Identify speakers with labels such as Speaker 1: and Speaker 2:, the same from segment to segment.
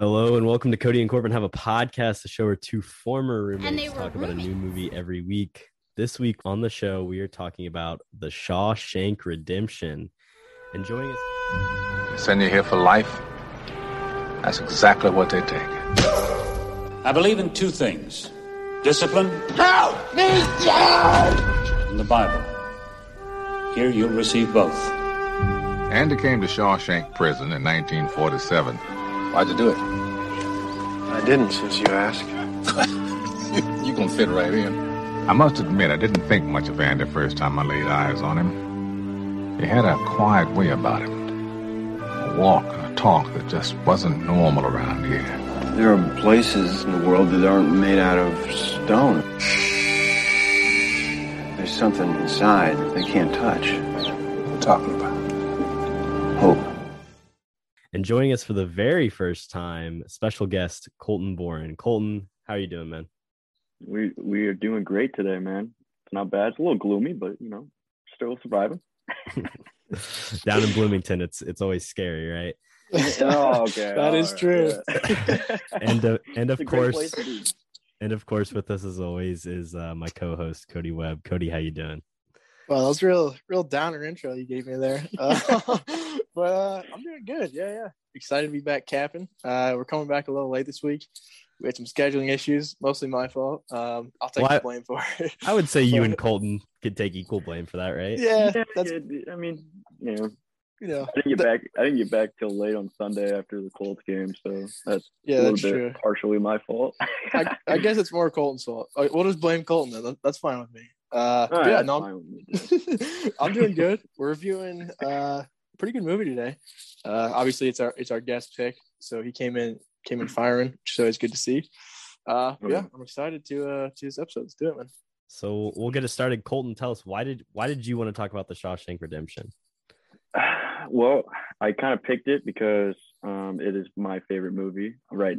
Speaker 1: Hello and welcome to Cody and Corbin have a podcast, the show where two former
Speaker 2: And they
Speaker 1: roommates talk about a new movie every week. This week on the show, we are talking about The Shawshank Redemption. And joining us,
Speaker 3: Send you here for life? That's exactly what they take.
Speaker 4: I believe in two things discipline. Help me, And the Bible. Here you'll receive both.
Speaker 3: Andy came to Shawshank Prison in 1947. Why'd you do it?
Speaker 5: I didn't since you asked.
Speaker 3: you gonna fit right in. I must admit, I didn't think much of Andy the first time I laid eyes on him. He had a quiet way about him. A walk and a talk that just wasn't normal around here.
Speaker 5: There are places in the world that aren't made out of stone. There's something inside that they can't touch.
Speaker 3: What are you talking about?
Speaker 5: Hope.
Speaker 1: and joining us for the very first time, special guest Colton Boren. Colton, how are you doing, man?
Speaker 6: We we are doing great today, man. It's not bad. It's a little gloomy, but you know, still surviving.
Speaker 1: Down in Bloomington, it's it's always scary, right?
Speaker 6: oh, okay.
Speaker 7: That is
Speaker 6: all
Speaker 7: true.
Speaker 6: yeah.
Speaker 1: And uh, and of
Speaker 6: a great place
Speaker 1: course, and of course, with us as always is uh, my co-host Cody Webb. Cody, how you doing?
Speaker 7: Well, that was real, real downer intro you gave me there. Uh, but uh, I'm doing good. Yeah, yeah. Excited to be back capping. Uh, we're coming back a little late this week. We had some scheduling issues, mostly my fault. Um, I'll take
Speaker 1: Why-
Speaker 7: the blame for it.
Speaker 1: I would say you and Colton could take equal blame for that, right?
Speaker 7: yeah,
Speaker 6: Yeah,
Speaker 7: that's
Speaker 6: yeah, I mean, you know,
Speaker 7: you know,
Speaker 6: I didn't get back. I didn't get back till late on Sunday after the Colts game, so that's
Speaker 7: yeah,
Speaker 6: a little
Speaker 7: that's
Speaker 6: bit
Speaker 7: true.
Speaker 6: partially my fault.
Speaker 7: I, I guess it's more Colton's fault. All right, We'll just blame Colton. Then. That's fine with me. Uh,
Speaker 6: All right,
Speaker 7: yeah,
Speaker 6: that's
Speaker 7: no,
Speaker 6: fine with me, dude.
Speaker 7: I'm doing good. We're reviewing uh, a pretty good movie today. Uh, obviously, it's our it's our guest pick, so he came in came in firing, which is always good to see. Uh,
Speaker 6: Oh,
Speaker 7: yeah,
Speaker 6: yeah.
Speaker 7: I'm excited to uh to this episode. Let's do it, man.
Speaker 1: So we'll get it started. Colton, tell us why did why did you want to talk about the Shawshank Redemption?
Speaker 6: well, I kind of picked it because um, it is my favorite movie, right?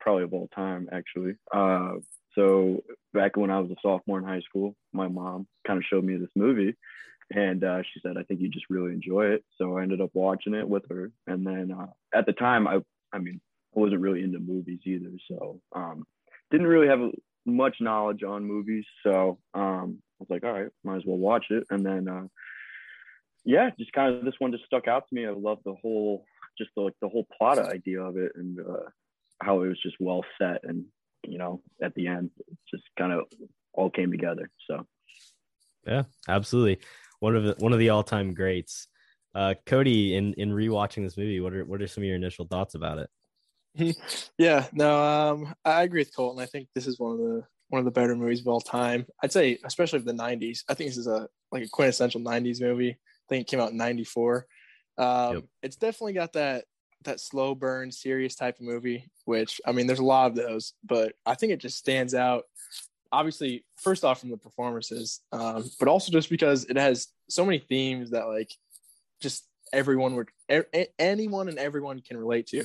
Speaker 6: Probably of all time, actually. Uh, so back when I was a sophomore in high school, my mom kind of showed me this movie, and uh, she said, "I think you just really enjoy it." So I ended up watching it with her, and then uh, at the time, I, I mean, I wasn't really into movies either, so um, didn't really have much knowledge on movies. So um, I was like, "All right, might as well watch it," and then. Uh, yeah, just kind of this one just stuck out to me. I love the whole, just the, like the whole plot idea of it and uh, how it was just well set. And, you know, at the end, it just kind of all came together. So,
Speaker 1: Yeah, absolutely. One of the one of the all time greats. Uh, Cody, in in rewatching this movie, what are what are some of your initial thoughts about it?
Speaker 7: Yeah, no, um, I agree with Colton. I think this is one of the one of the better movies of all time. I'd say, especially of the '90s. I think this is a like a quintessential '90s movie. I think it came out in '94. Um,
Speaker 1: Yep.
Speaker 7: It's definitely got that that slow burn, serious type of movie. Which I mean, there's a lot of those, but I think it just stands out. Obviously, first off from the performances, um, but also just because it has so many themes that like just everyone would anyone and everyone can relate to.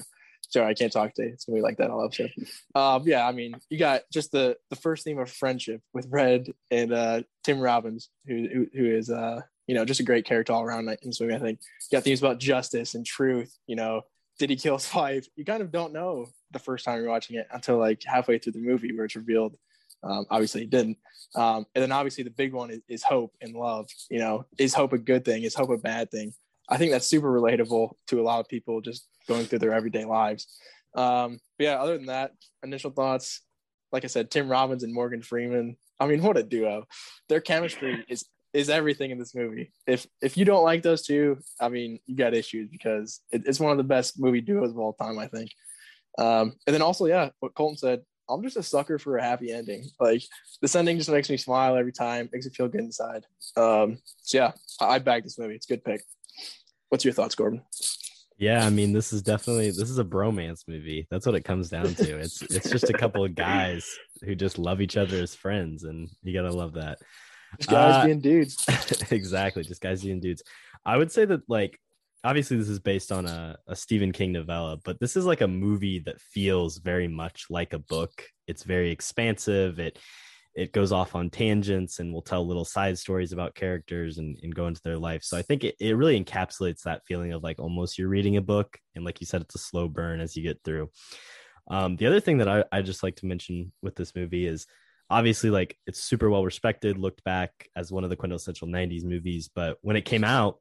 Speaker 7: Sorry, I can't talk today. It's gonna be like that all episode. Um, yeah, I mean, you got just the the first theme of friendship with Red and uh, Tim Robbins, who, who who is uh, you know just a great character all around in this. I think you got themes about justice and truth. You know, did he kill his wife? You kind of don't know the first time you're watching it until like halfway through the movie where it's revealed. Um, obviously, he didn't. Um, and then obviously the big one is, is hope and love. You know, is hope a good thing? Is hope a bad thing? I think that's super relatable to a lot of people just going through their everyday lives. Um, but yeah, other than that, initial thoughts, like I said, Tim Robbins and Morgan Freeman. I mean, what a duo! Their chemistry is is everything in this movie. If if you don't like those two, I mean, you got issues because it, it's one of the best movie duos of all time, I think. Um, and then also, yeah, what Colton said, I'm just a sucker for a happy ending. Like this ending just makes me smile every time, makes me feel good inside. Um, so yeah, I, I back this movie. It's a good pick. What's your thoughts, Corbin?
Speaker 1: Yeah, I mean, this is definitely this is a bromance movie. That's what it comes down to. It's it's just a couple of guys who just love each other as friends, and you gotta love that.
Speaker 7: Just guys
Speaker 1: Uh,
Speaker 7: being dudes.
Speaker 1: exactly, just guys being dudes. I would say that like obviously this is based on a, a Stephen King novella, but this is like a movie that feels very much like a book. It's very expansive. It it goes off on tangents and will tell little side stories about characters and, and go into their life. So I think it, it really encapsulates that feeling of like almost you're reading a book. And like you said, it's a slow burn as you get through. Um, the other thing that I, I just like to mention with this movie is obviously like it's super well respected, looked back as one of the quintessential 90s movies. But when it came out,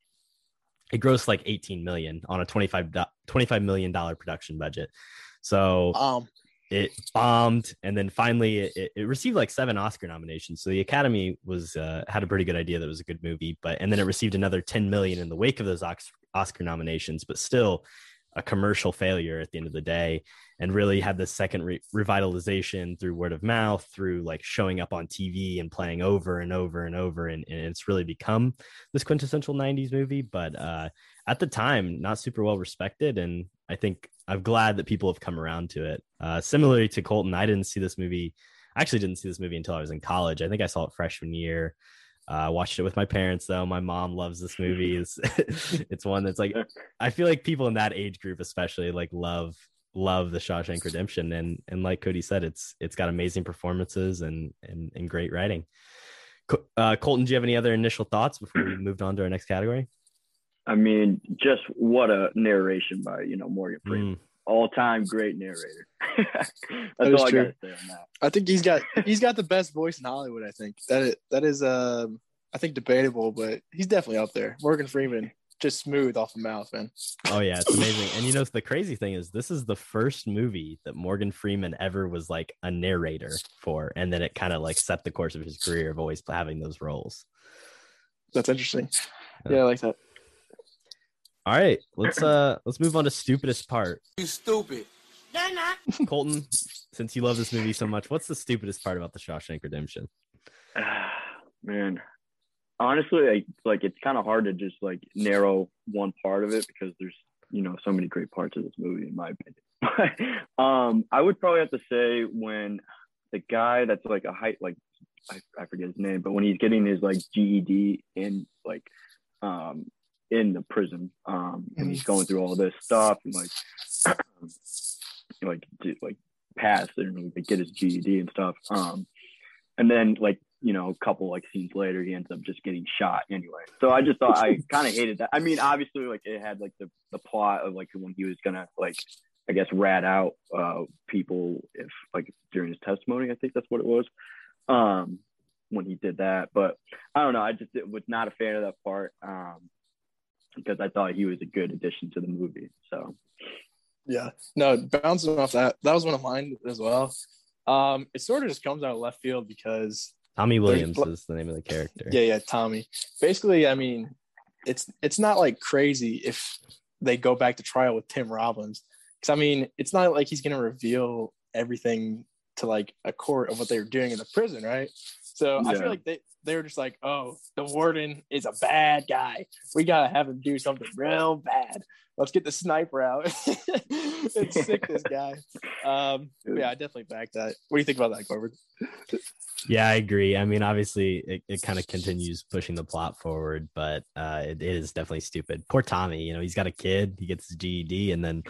Speaker 1: it grossed like 18 million on a 25, $25 million production budget. So
Speaker 7: Um,
Speaker 1: it bombed and then finally it, it received like seven oscar nominations so the academy was uh, had a pretty good idea that it was a good movie but and then it received another 10 million in the wake of those oscar nominations but still a commercial failure at the end of the day and really had this second re- revitalization through word of mouth through like showing up on tv and playing over and over and over. And, and it's really become this quintessential 90s movie but uh, at the time not super well respected. And i think i'm glad that people have come around to it. Uh, similarly to colton i didn't see this movie I actually didn't see this movie until i was in college. I think i saw it freshman year I uh, watched it with my parents though. My mom loves this movie. It's, it's one that's like I feel like people in that age group especially like love love the Shawshank Redemption and and like Cody said it's it's got amazing performances and and, and great writing. Uh, Colton, do you have any other initial thoughts before we moved on to our next category?
Speaker 6: I mean, just what a narration by you know Morgan Freeman. Mm. All time great narrator. That's that all I true. gotta say on that.
Speaker 7: I think he's got he's got the best voice in Hollywood. I think that is, that is um I think debatable, but he's definitely up there. Morgan Freeman just smooth off the mouth, man.
Speaker 1: Oh yeah, it's amazing. and you know the crazy thing is this is the first movie that Morgan Freeman ever was like a narrator for, and then it kind of like set the course of his career of always having those roles.
Speaker 7: That's interesting. Yeah, yeah I like that.
Speaker 1: All right, let's uh let's move on to stupidest part.
Speaker 2: You stupid.
Speaker 1: They're not. Colton, since you love this movie so much, what's the stupidest part about the Shawshank Redemption?
Speaker 6: Man, honestly, I, like it's kind of hard to just like narrow one part of it because there's you know so many great parts of this movie in my opinion. um, I would probably have to say when the guy that's like a height like I, I forget his name, but when he's getting his like GED in like um in the prison um and he's going through all this stuff and like like to, like pass and like, get his GED and stuff um and then like you know, a couple like scenes later, he ends up just getting shot anyway. So I just thought I kind of hated that. I mean, obviously, like it had like the the plot of like when he was gonna like I guess rat out uh people if like during his testimony. I think that's what it was. Um, when he did that, but I don't know. I just was not a fan of that part. Um, because I thought he was a good addition to the movie. So
Speaker 7: yeah, no, bouncing off that, that was one of mine as well. Um, it sort of just comes out of left field because
Speaker 1: Tommy Williams is the name of the character.
Speaker 7: Yeah, yeah, Tommy. Basically, I mean, it's it's not like crazy if they go back to trial with Tim Robbins, because I mean, it's not like he's gonna reveal everything to like a court of what they were doing in the prison, right? So yeah. I feel like they they were just like, oh, the warden is a bad guy. We gotta have him do something real bad. Let's get the sniper out and sick this guy. Um, yeah, I definitely back that. What do you think about that, Corbin?
Speaker 1: Yeah, I agree. I mean, obviously, it, it kind of continues pushing the plot forward, but uh, it, it is definitely stupid. Poor Tommy, you know, he's got a kid, he gets his GED, and then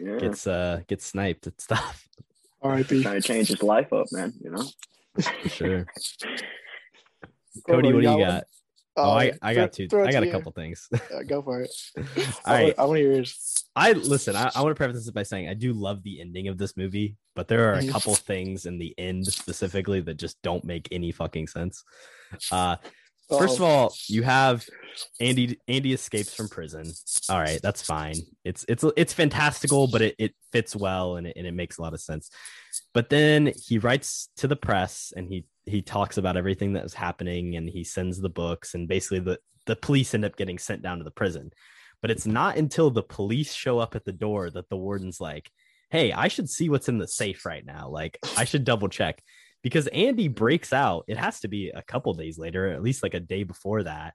Speaker 1: yeah. gets uh gets sniped and stuff.
Speaker 6: R.I.P. Trying to change his life up, man. You know,
Speaker 1: for sure. Cody, what do you got? Oh, I, I got two. I got a couple things.
Speaker 7: Yeah, go for it.
Speaker 1: All right.
Speaker 7: I want to hear yours.
Speaker 1: I listen, I, I want to preface this by saying I do love the ending of this movie, but there are a mm-hmm. couple things in the end specifically that just don't make any fucking sense. Uh First of oh. all, you have Andy. Andy escapes from prison. All right, that's fine. It's it's it's fantastical, but it, it fits well and it, and it makes a lot of sense. But then he writes to the press and he he talks about everything that was happening and he sends the books and basically the the police end up getting sent down to the prison. But it's not until the police show up at the door that the warden's like, "Hey, I should see what's in the safe right now. Like, I should double check." Because Andy breaks out, it has to be a couple days later, at least like a day before that.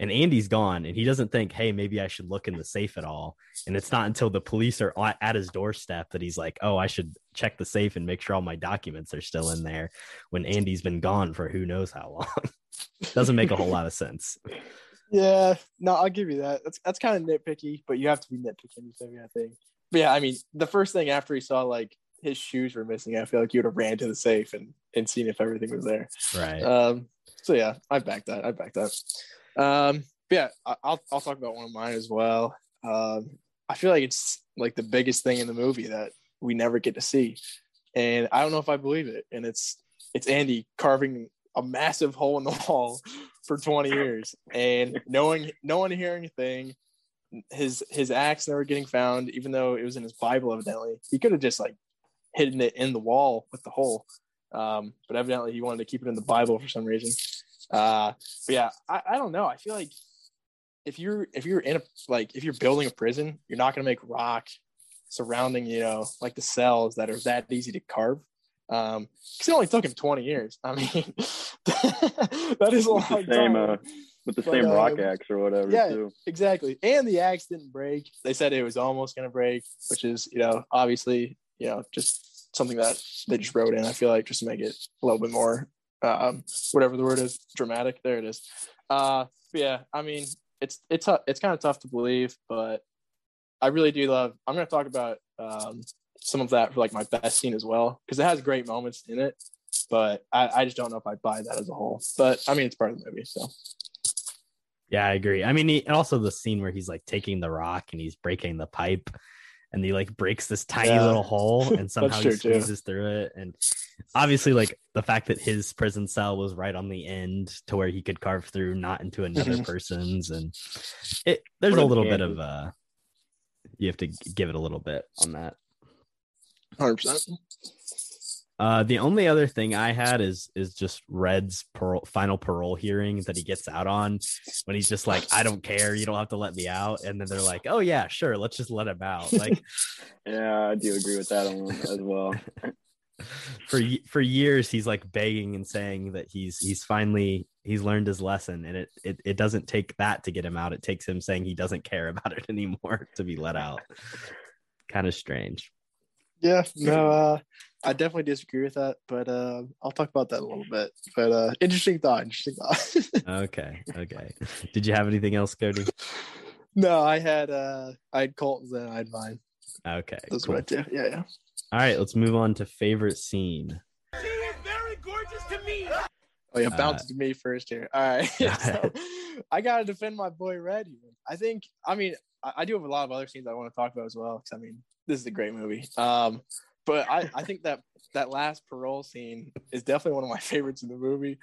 Speaker 1: And Andy's gone, and he doesn't think, "Hey, maybe I should look in the safe at all." And it's not until the police are at his doorstep that he's like, "Oh, I should check the safe and make sure all my documents are still in there." When Andy's been gone for who knows how long, doesn't make a whole lot of sense.
Speaker 7: Yeah, no, I'll give you that. That's that's kind of nitpicky, but you have to be nitpicky I think. But yeah, I mean, the first thing after he saw like his shoes were missing, I feel like you would have ran to the safe and and seeing if everything was there.
Speaker 1: Right.
Speaker 7: Um, so yeah, I back that. I back that. Um, yeah, I, will I'll talk about one of mine as well. Um, I feel like it's like the biggest thing in the movie that we never get to see, and I don't know if I believe it. And it's it's Andy carving a massive hole in the wall for 20 years, and knowing no one hearing a thing. His his axe never getting found, even though it was in his Bible. Evidently, he could have just like hidden it in the wall with the hole. Um, but evidently he wanted to keep it in the Bible for some reason. Uh, but yeah, I, I don't know. I feel like if you're if you're in a like if you're building a prison, you're not gonna make rock surrounding you know like the cells that are that easy to carve. Um, because it only took him 20 years. I mean, that is a long
Speaker 6: with the same, time. Uh, with the but, same rock uh, axe or whatever.
Speaker 7: Yeah,
Speaker 6: too.
Speaker 7: exactly. And the axe didn't break. They said it was almost gonna break, which is you know obviously you know just something that they just wrote in. I feel like just to make it a little bit more um, whatever the word is, dramatic. There it is. Uh, yeah, I mean, it's it's it's kind of tough to believe, but I really do love. I'm going to talk about um, some of that for like my best scene as well because it has great moments in it, but I, I just don't know if I buy that as a whole. But I mean, it's part of the movie, so.
Speaker 1: Yeah, I agree. I mean, he, and also the scene where he's like taking the rock and he's breaking the pipe and he like breaks this tiny yeah. little hole and somehow he squeezes too. through it and obviously like the fact that his prison cell was right on the end to where he could carve through not into another mm-hmm. person's and it there's a little bit of uh you have to give it a little bit on that
Speaker 7: 100%
Speaker 1: uh, the only other thing I had is is just Red's parole, final parole hearing that he gets out on when he's just like, I don't care, you don't have to let me out, and then they're like, Oh yeah, sure, let's just let him out. Like,
Speaker 6: yeah, I do agree with that as well.
Speaker 1: for for years, he's like begging and saying that he's he's finally he's learned his lesson, and it it it doesn't take that to get him out. It takes him saying he doesn't care about it anymore to be let out. kind of strange.
Speaker 7: Yeah, no, uh, I definitely disagree with that, but uh, I'll talk about that a little bit. But uh, interesting thought. Interesting thought.
Speaker 1: okay. Okay. Did you have anything else, Cody?
Speaker 7: No, I had uh, I had Colton's and I had mine.
Speaker 1: Okay.
Speaker 7: That's cool. what I did. Yeah, yeah.
Speaker 1: All right, let's move on to favorite scene.
Speaker 7: She is very gorgeous to me. Oh yeah, bounce uh, to me first here. All right. so, I gotta defend my boy Red. I think. I mean, I, I do have a lot of other scenes I want to talk about as well. Because I mean, this is a great movie. Um, but I, I think that that last parole scene is definitely one of my favorites in the movie.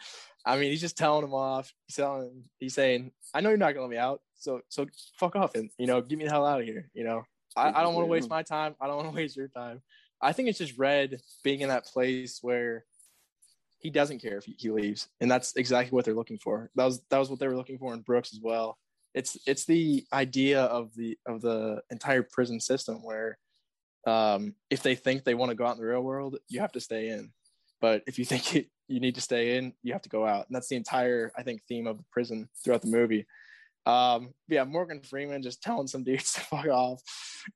Speaker 7: I mean, he's just telling him off. He's telling, he's saying, "I know you're not gonna let me out, so so fuck off and you know get me the hell out of here." You know, I, I don't want to waste my time. I don't want to waste your time. I think it's just Red being in that place where he doesn't care if he, he leaves, and that's exactly what they're looking for. That was that was what they were looking for in Brooks as well. It's it's the idea of the of the entire prison system where um, if they think they want to go out in the real world, you have to stay in. But if you think it, you need to stay in, you have to go out. And that's the entire, I think, theme of the prison throughout the movie. Um, yeah, Morgan Freeman just telling some dudes to fuck off,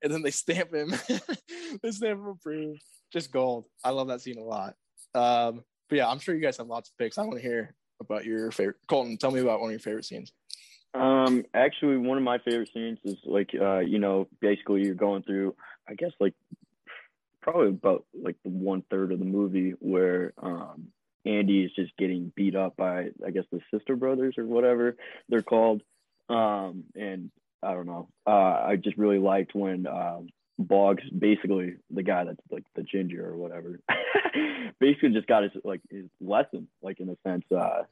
Speaker 7: and then they stamp him. they stamp him approved. Just gold. I love that scene a lot. Um, but yeah, I'm sure you guys have lots of picks. I want to hear about your favorite. Colton, tell me about one of your favorite scenes.
Speaker 6: Um, actually, one of my favorite scenes is like, uh, you know, basically you're going through I guess like probably about like the one third of the movie where um, Andy is just getting beat up by I guess the sister brothers or whatever they're called. Um, and I don't know. Uh, I just really liked when um, Boggs, basically the guy that's like the ginger or whatever, basically just got his like his lesson, like in a sense. Uh,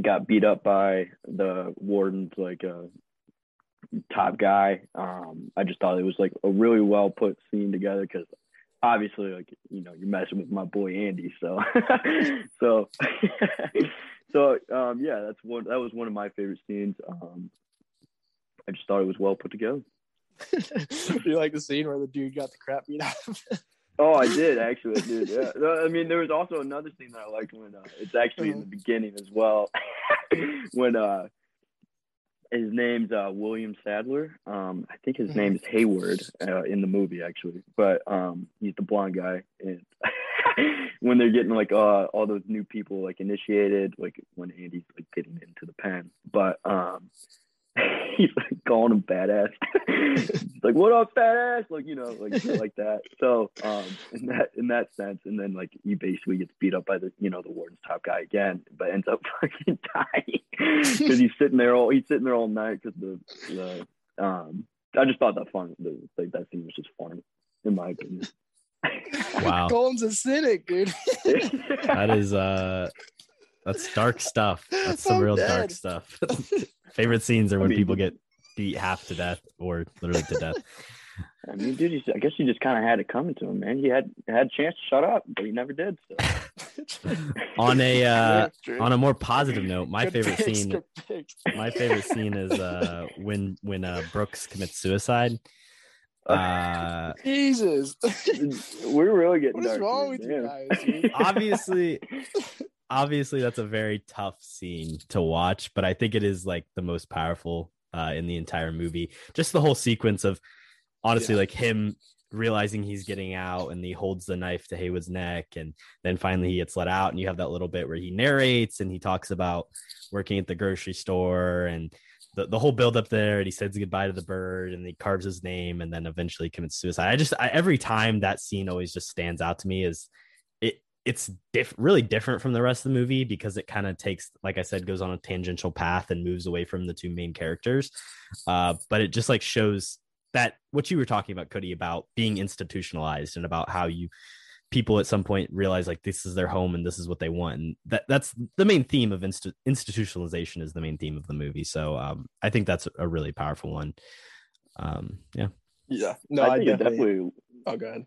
Speaker 6: got beat up by the warden's like uh, top guy. Um, I just thought it was like a really well put scene together because obviously, like you know, you're messing with my boy Andy, so so so um, yeah, that's one. That was one of my favorite scenes. Um, I just thought it was well put together.
Speaker 7: you like the scene where the dude got the crap beat out of him?
Speaker 6: Oh, I did actually. I did. Yeah. I mean, there was also another scene that I liked when uh, it's actually in the beginning as well, when uh his name's uh, William Sadler. Um, I think his mm-hmm. name is Hayward uh, in the movie actually, but um, he's the blonde guy. And when they're getting like uh, all those new people like initiated, like when Andy's like getting into the pen, but um, he's like calling him badass. he's like, "What up, badass?" Like you know, like like that. So um, in that in that sense, and then like he basically gets beat up by the you know the warden's top guy again, but ends up fucking dying because he's sitting there all he's sitting there all night because the the um. I just thought that fun. The, like that scene was just funny, in my opinion.
Speaker 1: Wow.
Speaker 7: Colton's a cynic, dude.
Speaker 1: That is uh that's dark stuff. That's some
Speaker 7: I'm
Speaker 1: real dark stuff. Favorite scenes are
Speaker 6: I
Speaker 1: when
Speaker 6: mean-
Speaker 1: people get beat half to death or literally to death.
Speaker 6: I mean, dude, he's, I guess he just kind of had it coming to him, man. He had had a chance to shut up, but he never did. So.
Speaker 1: On a uh on a more positive note, my
Speaker 7: Good
Speaker 1: favorite
Speaker 7: picks,
Speaker 1: scene my favorite scene is uh when when uh Brooks commits suicide. Uh
Speaker 7: Jesus.
Speaker 6: We're really getting
Speaker 7: What is
Speaker 6: dark
Speaker 7: wrong
Speaker 6: here,
Speaker 7: with you guys? dude?
Speaker 1: obviously obviously that's a very tough scene to watch but i think it is like the most powerful uh in the entire movie just the whole sequence of honestly
Speaker 7: Yeah.
Speaker 1: like him realizing he's getting out and he holds the knife to heywood's neck and then finally he gets let out and you have that little bit where he narrates and he talks about working at the grocery store and the, the whole build up there and he says goodbye to the bird and he carves his name and then eventually commits suicide i just I, every time that scene always just stands out to me as it it's diff- really different from the rest of the movie because it kind of takes like i said goes on a tangential path and moves away from the two main characters uh, but it just like shows that what you were talking about cody about being institutionalized and about how you people at some point realize like this is their home and this is what they want and that that's the main theme of inst- institutionalization is the main theme of the movie so um, i think that's a really powerful one um, yeah
Speaker 7: Yeah. No,
Speaker 6: I
Speaker 7: I,
Speaker 6: think it
Speaker 7: definitely.
Speaker 6: definitely.
Speaker 7: Oh, go ahead.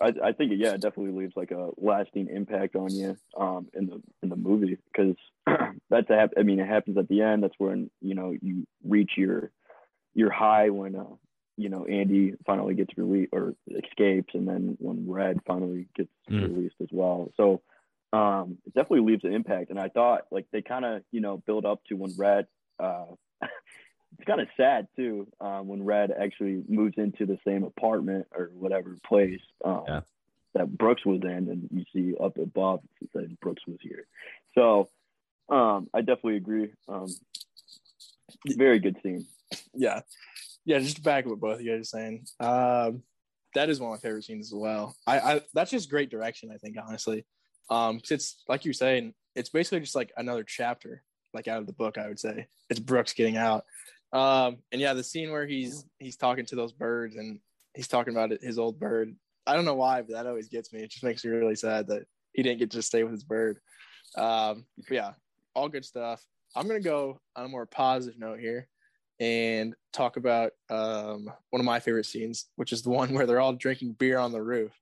Speaker 6: I, I think it, yeah, it definitely leaves like a lasting impact on you um in the in the movie because that's a hap- I mean it happens at the end. That's when you know you reach your your high when uh you know Andy finally gets released or escapes, and then when Red finally gets
Speaker 1: Mm.
Speaker 6: released as well. So um it definitely leaves an impact. And I thought like they kind of you know build up to when Red uh it's kind of sad too um, when Red actually moves into the same apartment or whatever place um,
Speaker 1: Yeah.
Speaker 6: that Brooks was in, and you see up above it says Brooks was here. So um, I definitely agree. Um, very good scene.
Speaker 7: yeah yeah just to back up what both of you guys are saying um that is one of my favorite scenes as well i i that's just great direction i think honestly um 'cause it's like you were saying it's basically just like another chapter like out of the book i would say it's brooks getting out um and yeah the scene where he's he's talking to those birds and he's talking about it, his old bird. I don't know why but that always gets me. It just makes me really sad that he didn't get to stay with his bird. Um but yeah all good stuff. I'm gonna go on a more positive note here and talk about um, one of my favorite scenes, which is the one where they're all drinking beer on the roof.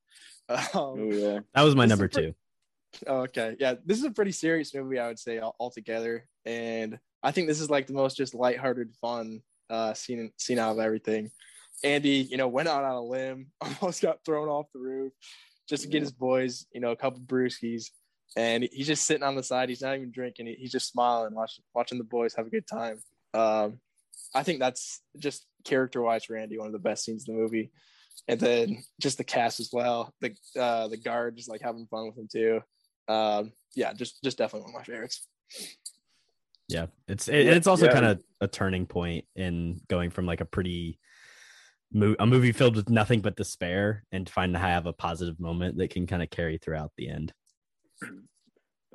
Speaker 6: Oh
Speaker 7: Um,
Speaker 6: yeah,
Speaker 1: that was my number
Speaker 7: pre-
Speaker 1: two.
Speaker 7: Okay, yeah, this is a pretty serious movie, I would say, all- altogether, and I think this is like the most just lighthearted, fun uh, scene scene out of everything. Andy, you know, went out on a limb, almost got thrown off the roof, just to get his boys, you know, a couple brewskis. And he's just sitting on the side. He's not even drinking. He's just smiling, watching watching the boys have a good time. Um, I think that's just character wise for Andy, one of the best scenes in the movie. And then just the cast as well. The uh, the guard just like having fun with him too. Um, yeah, just just definitely one of my favorites.
Speaker 1: Yeah it's it,
Speaker 6: Yeah,
Speaker 1: it's also
Speaker 6: yeah.
Speaker 1: kind of a turning point in going from like a pretty mo- a movie filled with nothing but despair and to find to have a positive moment that can kind of carry throughout the end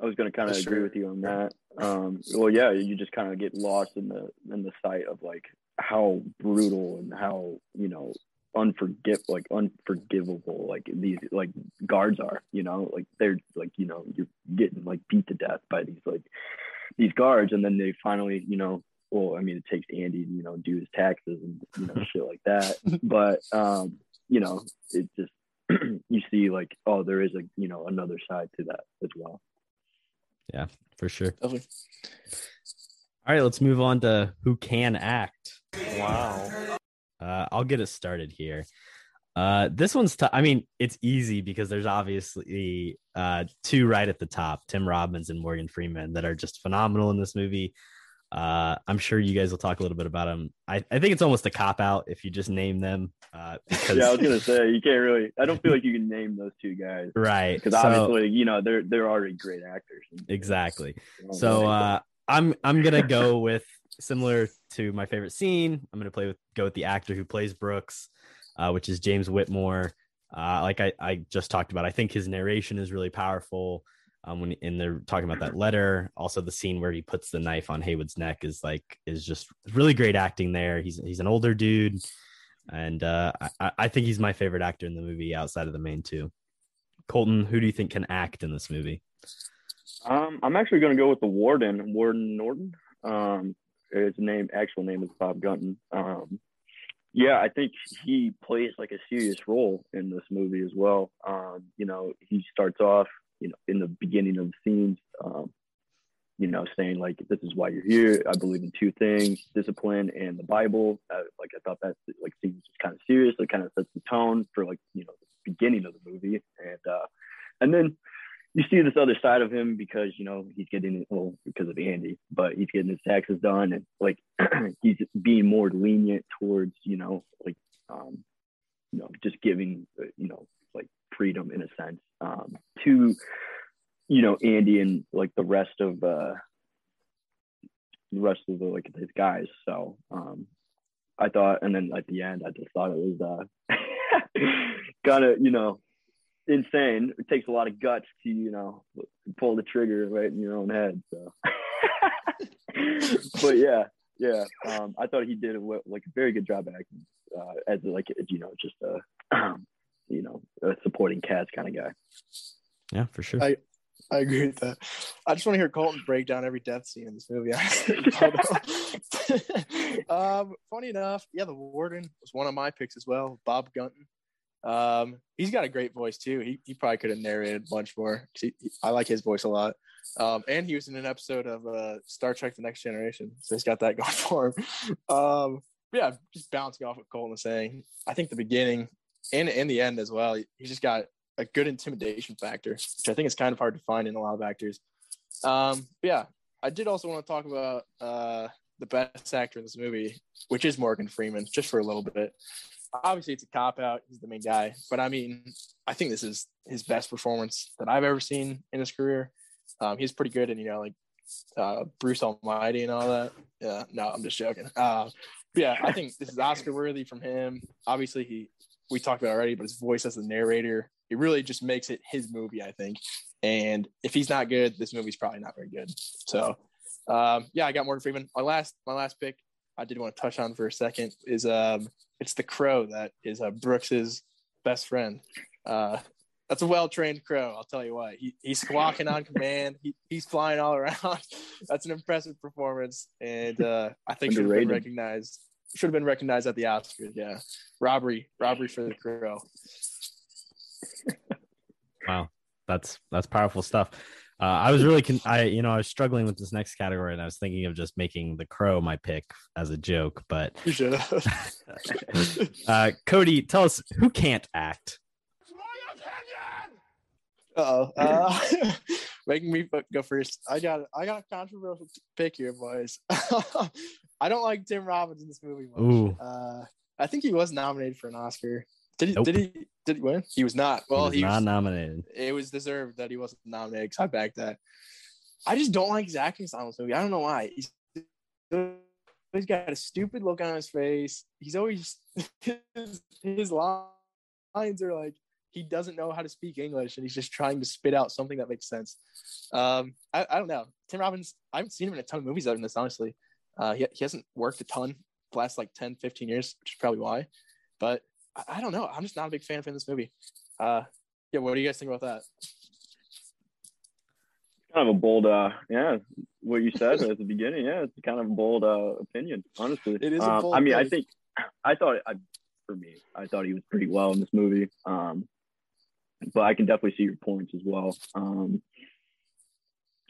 Speaker 6: I was going to kind of
Speaker 7: For
Speaker 6: agree with you on that. Um, well, yeah, you just kind of get lost in the in the sight of like how brutal and how you know unforgive like unforgivable like these like guards are. You know, like they're like you know you're getting like beat to death by these like these guards, and then they finally you know. Well, I mean, it takes Andy to you know do his taxes and you know shit like that. But um, you know, it just you see like oh, there is a you know another side to that as well.
Speaker 1: Yeah, for sure
Speaker 7: Definitely.
Speaker 1: all right let's move on to who can act
Speaker 7: Wow.
Speaker 1: Uh, I'll get it started here. Uh, this one's tough. I mean, it's easy because there's obviously uh, two right at the top, Tim Robbins and Morgan Freeman, that are just phenomenal in this movie. Uh, I'm sure you guys will talk a little bit about them. I, I think it's almost a cop out if you just name them. Uh, because,
Speaker 6: yeah, I was gonna say you can't really. I don't feel like you can name those two guys
Speaker 1: right.
Speaker 6: because
Speaker 1: So-
Speaker 6: obviously, you know, they're they're already great actors.
Speaker 1: exactly. So uh, I'm I'm gonna go with similar to my favorite scene, I'm gonna play with go with the actor who plays Brooks, uh, which is James Whitmore. Uh, like I, I just talked about, I think his narration is really powerful. Um, when and they're talking about that letter, also the scene where he puts the knife on Heywood's neck is like is just really great acting there. He's he's an older dude, and uh, I, I think he's my favorite actor in the movie outside of the main two. Colton, who do you think can act in this movie?
Speaker 6: Um, I'm actually going to go with the warden, Warden Norton. Um, his name, actual name is Bob Gunton. Um, yeah, I think he plays like a serious role in this movie as well. Um, you know, he starts off, you know, in the beginning of the scenes, um, you know, saying like, "This is why you're here. I believe in two things: discipline and the Bible." Uh, like, I thought that like seems kind of serious. It kind of sets the tone for like, you know, the beginning of the movie, and uh, and then you see this other side of him because you know he's getting well because of Andy, but he's getting his taxes done and like he's being more lenient towards you know like um, you know just giving you know like freedom in a sense um, to you know Andy and like the rest of uh, the rest of the like his guys. So um, I thought, and then at the end, I just thought it was uh, kind of you know insane. It takes a lot of guts to, you know, pull the trigger right in your own head. So, but yeah, yeah, um, I thought he did a, like a very good job acting uh, as like you know just a um, you know a supporting cast kind of guy.
Speaker 1: Yeah, for sure.
Speaker 7: I I agree with that. I just want to hear Colton break down every death scene in this movie. um, funny enough, yeah, the warden was one of my picks as well. Bob Gunton. Um, he's got a great voice too. He, he probably could have narrated a bunch more. He, he, I like his voice a lot. Um, and he was in an episode of uh, Star Trek: The Next Generation, so he's got that going for him. Um, yeah, just bouncing off what Colton was saying. I think the beginning and in the end as well. He just got a good intimidation factor, which I think is kind of hard to find in a lot of actors. Um, yeah, I did also want to talk about uh, the best actor in this movie, which is Morgan Freeman, just for a little bit obviously it's a cop out. He's the main guy, but I mean, I think this is his best performance that I've ever seen in his career. Um, he's pretty good, and you know, like uh, Bruce Almighty and all that. Yeah, no, I'm just joking. Uh, yeah, I think this is Oscar worthy from him. Obviously, he we talked about already, but his voice as the narrator, it really just makes it his movie, I think. And if he's not good, this movie's probably not very good. So, um, yeah, I got Morgan Freeman. My last, my last pick, I did want to touch on for a second is um, it's the crow that is uh, Brooks's best friend. Uh, that's a well trained crow. I'll tell you what. He, he's squawking on command. He, he's flying all around. that's an impressive performance, and uh, I think should have been recognized. Should have been recognized at the Oscars. Yeah, robbery, robbery for the crow.
Speaker 1: wow, that's that's powerful stuff. Uh, I was really, con- I you know, I was struggling with this next category, and I was thinking of just making the crow my pick as a joke. But uh, Cody, tell us who can't act.
Speaker 7: Uh-oh. Uh Making me go first. I got I got a controversial pick here, boys. I don't like Tim Robbins in this movie much. Ooh. Uh, I think he was nominated for an Oscar. Did he? Nope. Did he? Did he win? He was not. Well, he was,
Speaker 1: he was not nominated.
Speaker 7: It was deserved that he wasn't nominated. Cause I back that. I just don't like Zach this movie. I don't know why. He's he's got a stupid look on his face. He's always his, his lines are like he doesn't know how to speak English and he's just trying to spit out something that makes sense. Um, I, I don't know. Tim Robbins, I haven't seen him in a ton of movies other than this, honestly. Uh, he, he hasn't worked a ton the last like 10, 15 years, which is probably why. But I, I don't know. I'm just not a big fan of this movie. Uh, yeah, what do you guys think about that?
Speaker 6: Kind of a bold, uh, yeah, what you said at the beginning. Yeah, it's kind of a bold uh, opinion, honestly.
Speaker 7: It is. Um,
Speaker 6: I mean, I think, I thought, I, for me, I thought he was pretty well in this movie. Um, but I can definitely see your points as well. Um,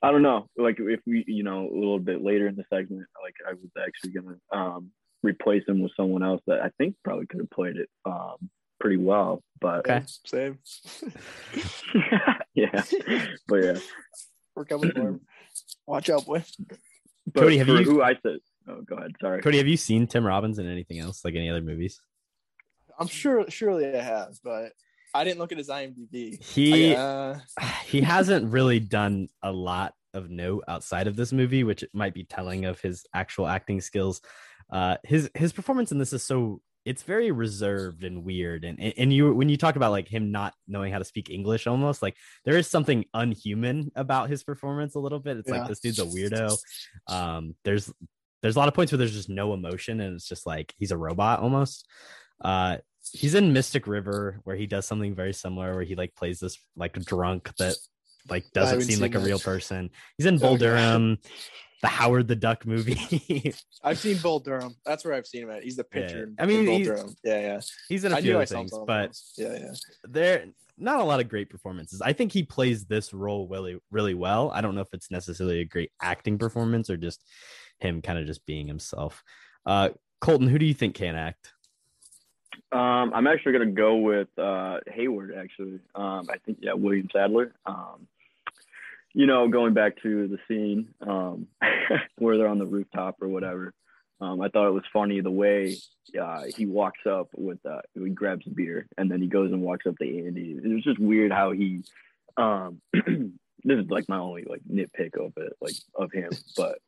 Speaker 6: I don't know, like if we, you know, a little bit later in the segment, like I was actually gonna um, replace him with someone else that I think probably could have played it um, pretty well. But
Speaker 7: okay, same.
Speaker 6: yeah, but yeah,
Speaker 7: we're coming for him. Watch out, boy.
Speaker 6: But Cody, have you who I said? Oh, go ahead. Sorry,
Speaker 1: Cody. Have you seen Tim Robbins in anything else, like any other movies?
Speaker 7: I'm sure, surely I have, but I didn't look at his IMDb.
Speaker 1: He uh... he hasn't really done a lot of note outside of this movie, which might be telling of his actual acting skills. Uh, his his performance in this is so it's very reserved and weird. And and you when you talk about like him not knowing how to speak english almost like there is something unhuman about his performance a little bit. It's yeah. like this dude's a weirdo. Um there's there's a lot of points where there's just no emotion and it's just like he's a robot almost. Uh he's in mystic river where he does something very similar where he like plays this like drunk that like doesn't seem like a real person. He's in bull oh, durham the Howard the Duck movie.
Speaker 7: I've seen Bull Durham. That's where I've seen him at. He's the pitcher.
Speaker 1: Yeah. I mean,
Speaker 7: Bull
Speaker 1: Durham.
Speaker 7: Yeah, yeah.
Speaker 1: He's in a few other things, but
Speaker 7: yeah, yeah.
Speaker 1: There not a lot of great performances. I think he plays this role really, really well. I don't know if it's necessarily a great acting performance or just him kind of just being himself. Uh, Colton, who do you think can act?
Speaker 6: Um, I'm actually gonna go with uh, Hayward. Actually, um, I think yeah, William Sadler. Um, you know, going back to the scene um, where they're on the rooftop or whatever, um, I thought it was funny the way uh, he walks up with, uh, he grabs a beer and then he goes and walks up to Andy. It was just weird how he, um, this is like my only like nitpick of it, like of him, but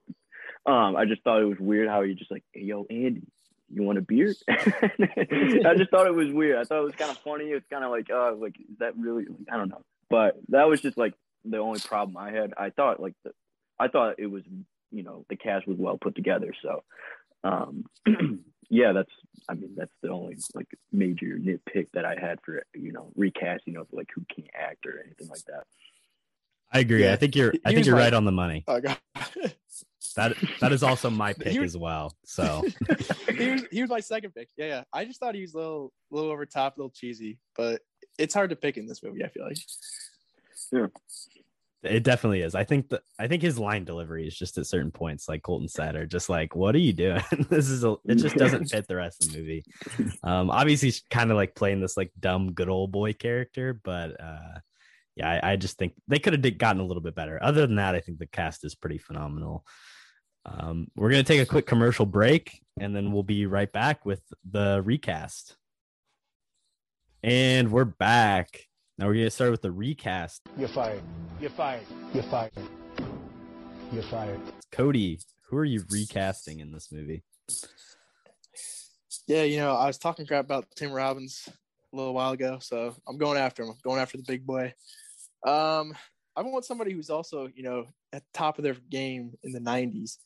Speaker 6: um, I just thought it was weird how he just like, hey, yo, Andy, you want a beer? I just thought it was weird. I thought it was kind of funny. It's kind of like, oh, like, is that really, like, I don't know. But that was just like the only problem I had. I thought like the, I thought it was you know the cast was well put together. So um, yeah, that's I mean that's the only like major nitpick that I had for you know recasting of like who can't act or anything like that.
Speaker 1: I agree. Yeah. I think you're I think you're my, right on the money. Oh, that that is also my pick was, as well. So
Speaker 7: he was my second pick. Yeah, yeah. I just thought he was a little a little over top, a little cheesy, but it's hard to pick in this movie. I feel like.
Speaker 6: Yeah.
Speaker 1: It definitely is. I think that I think his line delivery is just at certain points, like Colton said, are just like, "What are you doing?" this is a, it just doesn't fit the rest of the movie. Um, obviously, he's kind of like playing this like dumb good old boy character, but uh, yeah, I, I just think they could have gotten a little bit better. Other than that, I think the cast is pretty phenomenal. Um, we're gonna take a quick commercial break, and then we'll be right back with the recast. And we're back. Now we're gonna start with the recast.
Speaker 2: You're fired. You're fired. You're fired. You're fired.
Speaker 1: Cody, who are you recasting in this movie?
Speaker 7: Yeah, you know, I was talking crap about Tim Robbins a little while ago, so I'm going after him. I'm going after the big boy. Um, I want somebody who's also, you know, at the top of their game in the '90s.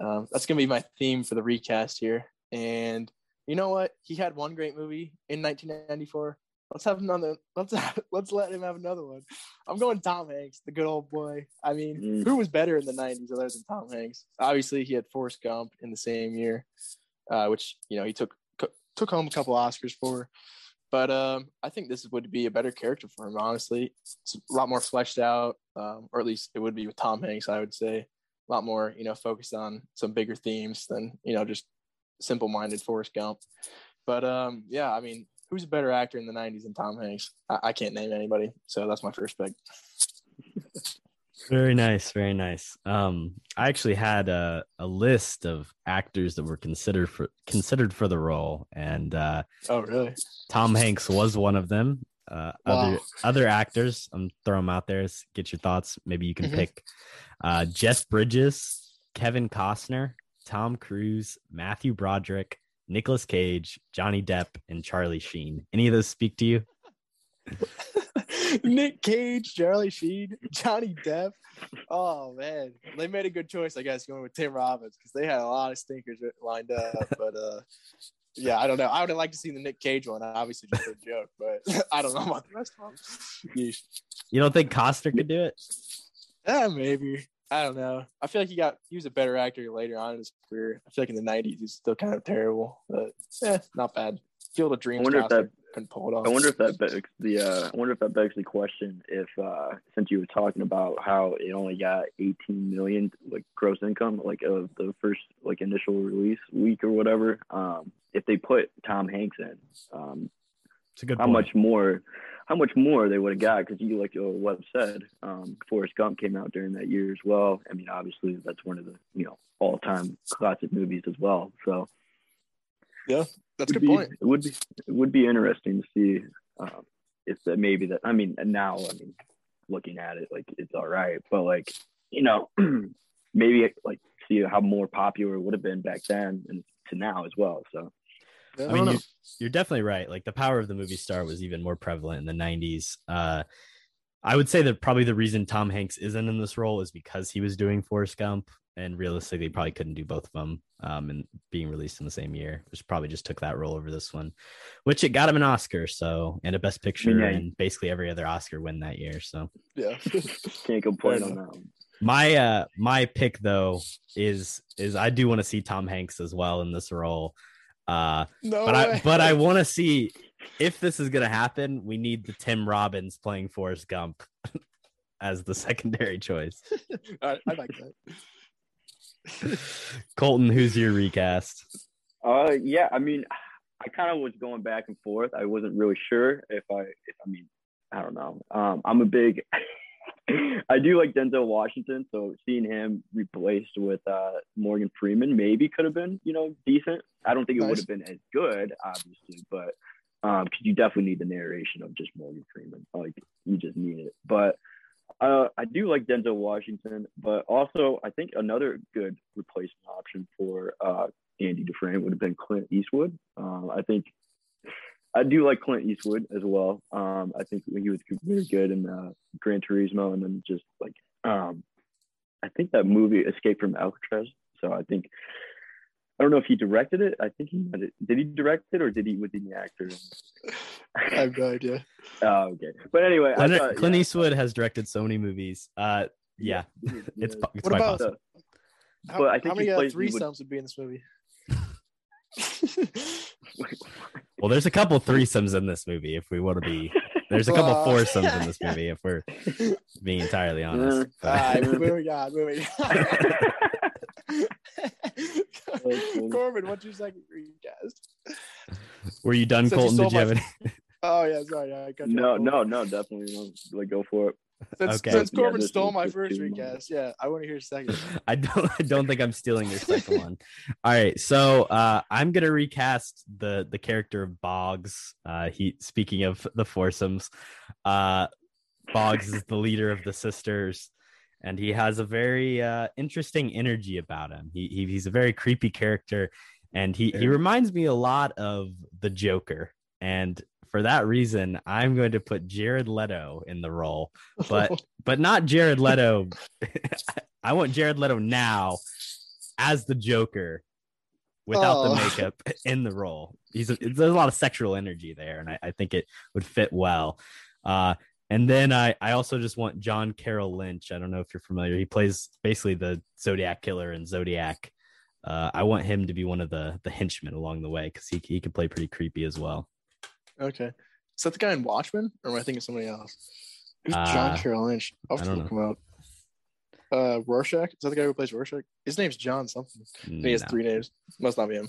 Speaker 7: Um, that's gonna be my theme for the recast here. And you know what? He had one great movie in 1994. Let's have another. Let's let's let him have another one. I'm going Tom Hanks, the good old boy. I mean, mm. who was better in the '90s other than Tom Hanks? Obviously, he had Forrest Gump in the same year, uh, which you know he took took home a couple Oscars for. But um, I think this would be a better character for him. Honestly, it's a lot more fleshed out, um, or at least it would be with Tom Hanks. I would say a lot more, you know, focused on some bigger themes than you know just simple-minded Forrest Gump. But um, yeah, I mean, who's a better actor in the 90s than Tom Hanks? I, I can't name anybody. So that's my first pick.
Speaker 1: very nice. Very nice. Um, I actually had a, a list of actors that were considered for considered for the role. And uh,
Speaker 7: oh, really?
Speaker 1: Tom Hanks was one of them. Uh, wow. other other actors, I'm throwing them out there. Get your thoughts. Maybe you can mm-hmm. pick uh, Jeff Bridges, Kevin Costner, Tom Cruise, Matthew Broderick, Nicolas Cage, Johnny Depp, and Charlie Sheen. Any of those speak to you?
Speaker 7: Nick Cage, Charlie Sheen, Johnny Depp. Oh man, they made a good choice, I guess, going with Tim Robbins because they had a lot of stinkers lined up. But uh, yeah, I don't know. I would have liked to see the Nick Cage one. Obviously, just a joke, but I don't know about the rest of them.
Speaker 1: You don't think Costner could do it?
Speaker 7: Yeah, maybe. I don't know. I feel like he got he was a better actor later on in his career. I feel like in the '90s he's still kind of terrible, but yeah, not bad. Field of Dreams. I wonder if that couldn't pull it off.
Speaker 6: I wonder if that begs the. Uh, I wonder if that begs the question if uh, since you were talking about how it only got 18 million like gross income like of the first like initial release week or whatever. Um, if they put Tom Hanks in, um,
Speaker 1: it's a good.
Speaker 6: How
Speaker 1: point.
Speaker 6: much more? How much more they would have got because you like your Webb said, um, Forrest Gump came out during that year as well. I mean, obviously that's one of the you know all time classic movies as well. So
Speaker 7: yeah, that's a good
Speaker 6: be,
Speaker 7: point.
Speaker 6: It would be it would be interesting to see um, if that maybe that I mean now I mean looking at it like it's all right, but like you know maybe like see how more popular it would have been back then and to now as well. So
Speaker 7: Yeah,
Speaker 1: I mean, you, you're definitely right. Like the power of the movie star was even more prevalent in the 90s. Uh, I would say that probably the reason Tom Hanks isn't in this role is because he was doing Forrest Gump, and realistically, probably couldn't do both of them. Um, and being released in the same year, which probably just took that role over this one, which it got him an Oscar, so and a Best Picture,
Speaker 6: Yeah.
Speaker 1: and basically every other Oscar win that year. So
Speaker 7: yeah.
Speaker 6: can't complain on that. One.
Speaker 1: my uh my pick though is is I do want to see Tom Hanks as well in this role. Uh,
Speaker 7: no
Speaker 1: but I but I want to see if this is gonna happen. We need the Tim Robbins playing Forrest Gump as the secondary choice.
Speaker 7: I, I like that.
Speaker 1: Colton, who's your recast?
Speaker 6: Uh, yeah, I mean, I kind of was going back and forth. I wasn't really sure if I, if I mean, I don't know. Um, I'm a big, I do like Denzel Washington, so seeing him replaced with uh, Morgan Freeman maybe could have been, you know, decent. I don't think it would have been as good, obviously, but um, because you definitely need the narration of just Morgan Freeman, like you just need it. But uh, I do like Denzel Washington, but also I think another good replacement option for uh, Andy Dufresne would have been Clint Eastwood. Um, I think I do like Clint Eastwood as well. Um, I think he was really good in uh, Gran Torino, and then just like um, I think that movie Escape from Alcatraz. So I think I don't know if he directed it. I think he did. He direct it, or did he was he the actor?
Speaker 7: I have no idea.
Speaker 6: Oh, okay. But anyway, I
Speaker 1: Clint,
Speaker 6: thought,
Speaker 1: Clint
Speaker 6: yeah,
Speaker 1: Eastwood has directed so many movies. Uh, yeah,
Speaker 6: yeah,
Speaker 1: it's
Speaker 6: yeah.
Speaker 1: it's
Speaker 7: What
Speaker 1: quite
Speaker 7: about-
Speaker 1: possible.
Speaker 7: How,
Speaker 6: But I think
Speaker 7: how many
Speaker 6: he
Speaker 7: uh,
Speaker 6: plays- he would-
Speaker 7: threesomes would be in this movie?
Speaker 1: Well, there's a couple threesomes in this movie. If we want to be, there's a couple foursomes in this movie. If we're being entirely honest.
Speaker 6: Uh,
Speaker 7: All right,
Speaker 1: But-
Speaker 7: moving on, moving on. Corbin, what's your second recast?
Speaker 1: were you done,
Speaker 7: Since you
Speaker 1: Colton? Did you have
Speaker 7: my-
Speaker 1: any?
Speaker 7: Oh yeah, sorry, I got you
Speaker 6: no, no, no, definitely. Like go for it.
Speaker 7: Since,
Speaker 1: Okay.
Speaker 7: since Corbin
Speaker 6: this
Speaker 7: stole my first
Speaker 6: too
Speaker 7: recast, yeah, I want to hear a second.
Speaker 1: I don't I don't think I'm stealing your second one. All right, so uh I'm gonna recast the the character of Boggs. Uh he speaking of the foursomes, uh Boggs is the leader of the sisters, and he has a very uh interesting energy about him. He, he he's a very creepy character, and he he reminds me a lot of the Joker. And for that reason, I'm going to put Jared Leto in the role but but not Jared Leto. I want Jared Leto now as the Joker without
Speaker 7: Oh.
Speaker 1: the makeup in the role. He's a, there's a lot of sexual energy there, and I, I think it would fit well. Uh, and then I I also just want John Carroll Lynch. I don't know if you're familiar. He plays basically the Zodiac killer in Zodiac. Uh, I want him to be one of the the henchmen along the way because he he can play pretty creepy as well.
Speaker 7: Okay, is that the guy in Watchmen, or am I thinking of somebody else? Who's
Speaker 1: Uh,
Speaker 7: John Carroll Lynch? I'll
Speaker 1: I
Speaker 7: have
Speaker 1: don't
Speaker 7: to look him up. Uh, Rorschach is that the guy who plays Rorschach? His name's John something. He has three names. Must not be him.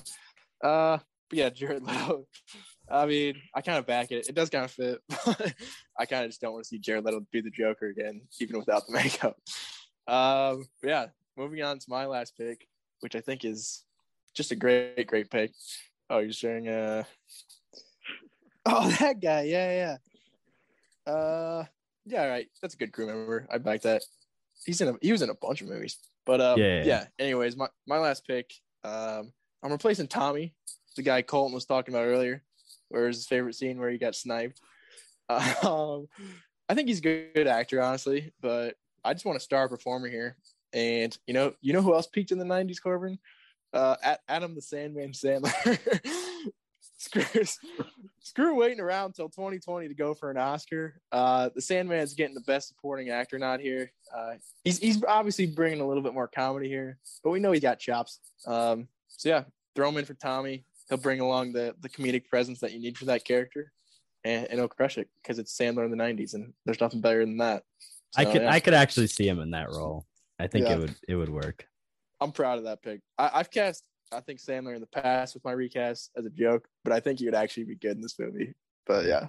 Speaker 7: Uh, but yeah, Jared Leto. I mean, I kind of back it. It does kind of fit. But I kind of just don't want to see Jared Leto be the Joker again, even without the makeup. Um, yeah, moving on to my last pick, which I think is just a great, great pick. Oh, you're sharing uh Oh, that guy. Yeah, yeah. Uh, yeah, right. That's a good crew member. I back that. He's in a he was in a bunch of movies. But um,
Speaker 1: Yeah.
Speaker 7: yeah. Anyways, my my last pick. Um, I'm replacing Tommy, the guy Colton was talking about earlier. Where's his favorite scene where he got sniped? Um, I think he's a good, good actor, honestly, but I just want a star performer here. And you know, you know who else peaked in the '90s, Corbin? Uh, Adam the Sandman Sandler. screw, screw waiting around until 2020 to go for an Oscar. Uh, the Sandman's getting the best supporting actor not here. Uh, he's he's obviously bringing a little bit more comedy here, but we know he's got chops. Um, so yeah, throw him in for Tommy. He'll bring along the the comedic presence that you need for that character, and, and he'll crush it because it's Sandler in the '90s, and there's nothing better than that.
Speaker 1: I could
Speaker 7: yeah.
Speaker 1: I could actually see him in that role. I think
Speaker 7: Yeah.
Speaker 1: it would it would work.
Speaker 7: I'm proud of that pick. I, I've cast, I think Sandler in the past with my recast as a joke, but I think he would actually be good in this movie. But yeah,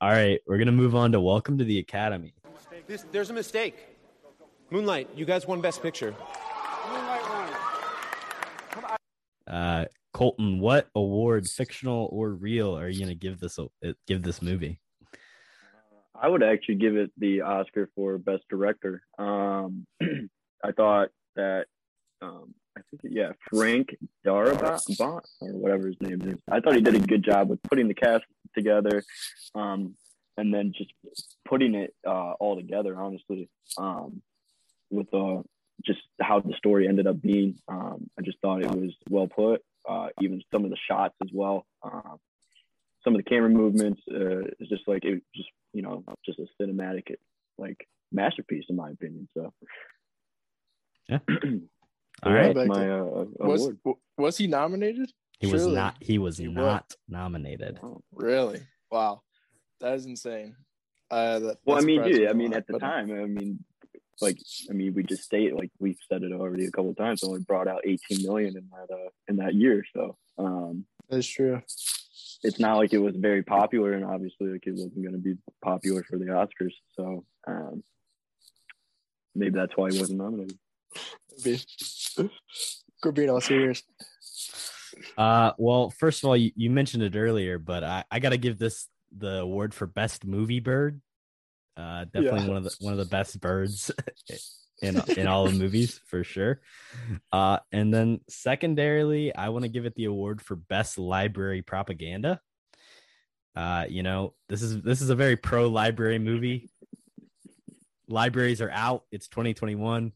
Speaker 1: All right, we're gonna move on to Welcome to the Academy.
Speaker 8: This, there's a mistake. Moonlight, you guys won Best Picture.
Speaker 1: Moonlight Uh, Colton, what award, fictional or real, are you gonna give this uh, give this movie?
Speaker 6: I would actually give it the Oscar for best director. Um, I thought that um, I think yeah, Frank Darabont or whatever his name is. I thought he did a good job with putting the cast together, um, and then just putting it uh, all together. Honestly, um, with uh, just how the story ended up being, um, I just thought it was well put. Uh, even some of the shots as well. Uh, some of the camera movements uh, is just like it just you know just a cinematic like masterpiece in my opinion. So
Speaker 1: Yeah.
Speaker 6: So
Speaker 1: All
Speaker 6: yeah,
Speaker 1: right.
Speaker 6: that's my uh,
Speaker 7: Was was he nominated?
Speaker 1: He was not. He was
Speaker 7: He was.
Speaker 1: not nominated.
Speaker 7: Really? Wow, that is insane. Uh, that,
Speaker 6: Well, I mean, dude,
Speaker 7: me
Speaker 6: I
Speaker 7: a
Speaker 6: mean,
Speaker 7: lot,
Speaker 6: at the
Speaker 7: but-
Speaker 6: time, I mean, like, I mean, we just state like we've said it already a couple of times. Only brought out 18 million in that uh, in that year, so um,
Speaker 7: That's true.
Speaker 6: it's not like it was very popular, and obviously, like it wasn't going to be popular for the Oscars. So um, maybe that's why he wasn't nominated.
Speaker 7: Be- We're being all serious.
Speaker 1: Uh, well, first of all, you, you mentioned it earlier, but I, I got to give this the award for best movie bird. Uh, definitely
Speaker 7: Yeah.
Speaker 1: one of the one of the best birds in in all the movies for sure. Uh, and then secondarily, I want to give it the award for best library propaganda. Uh, you know, this is this is a very pro library movie. Libraries are out. It's 2021.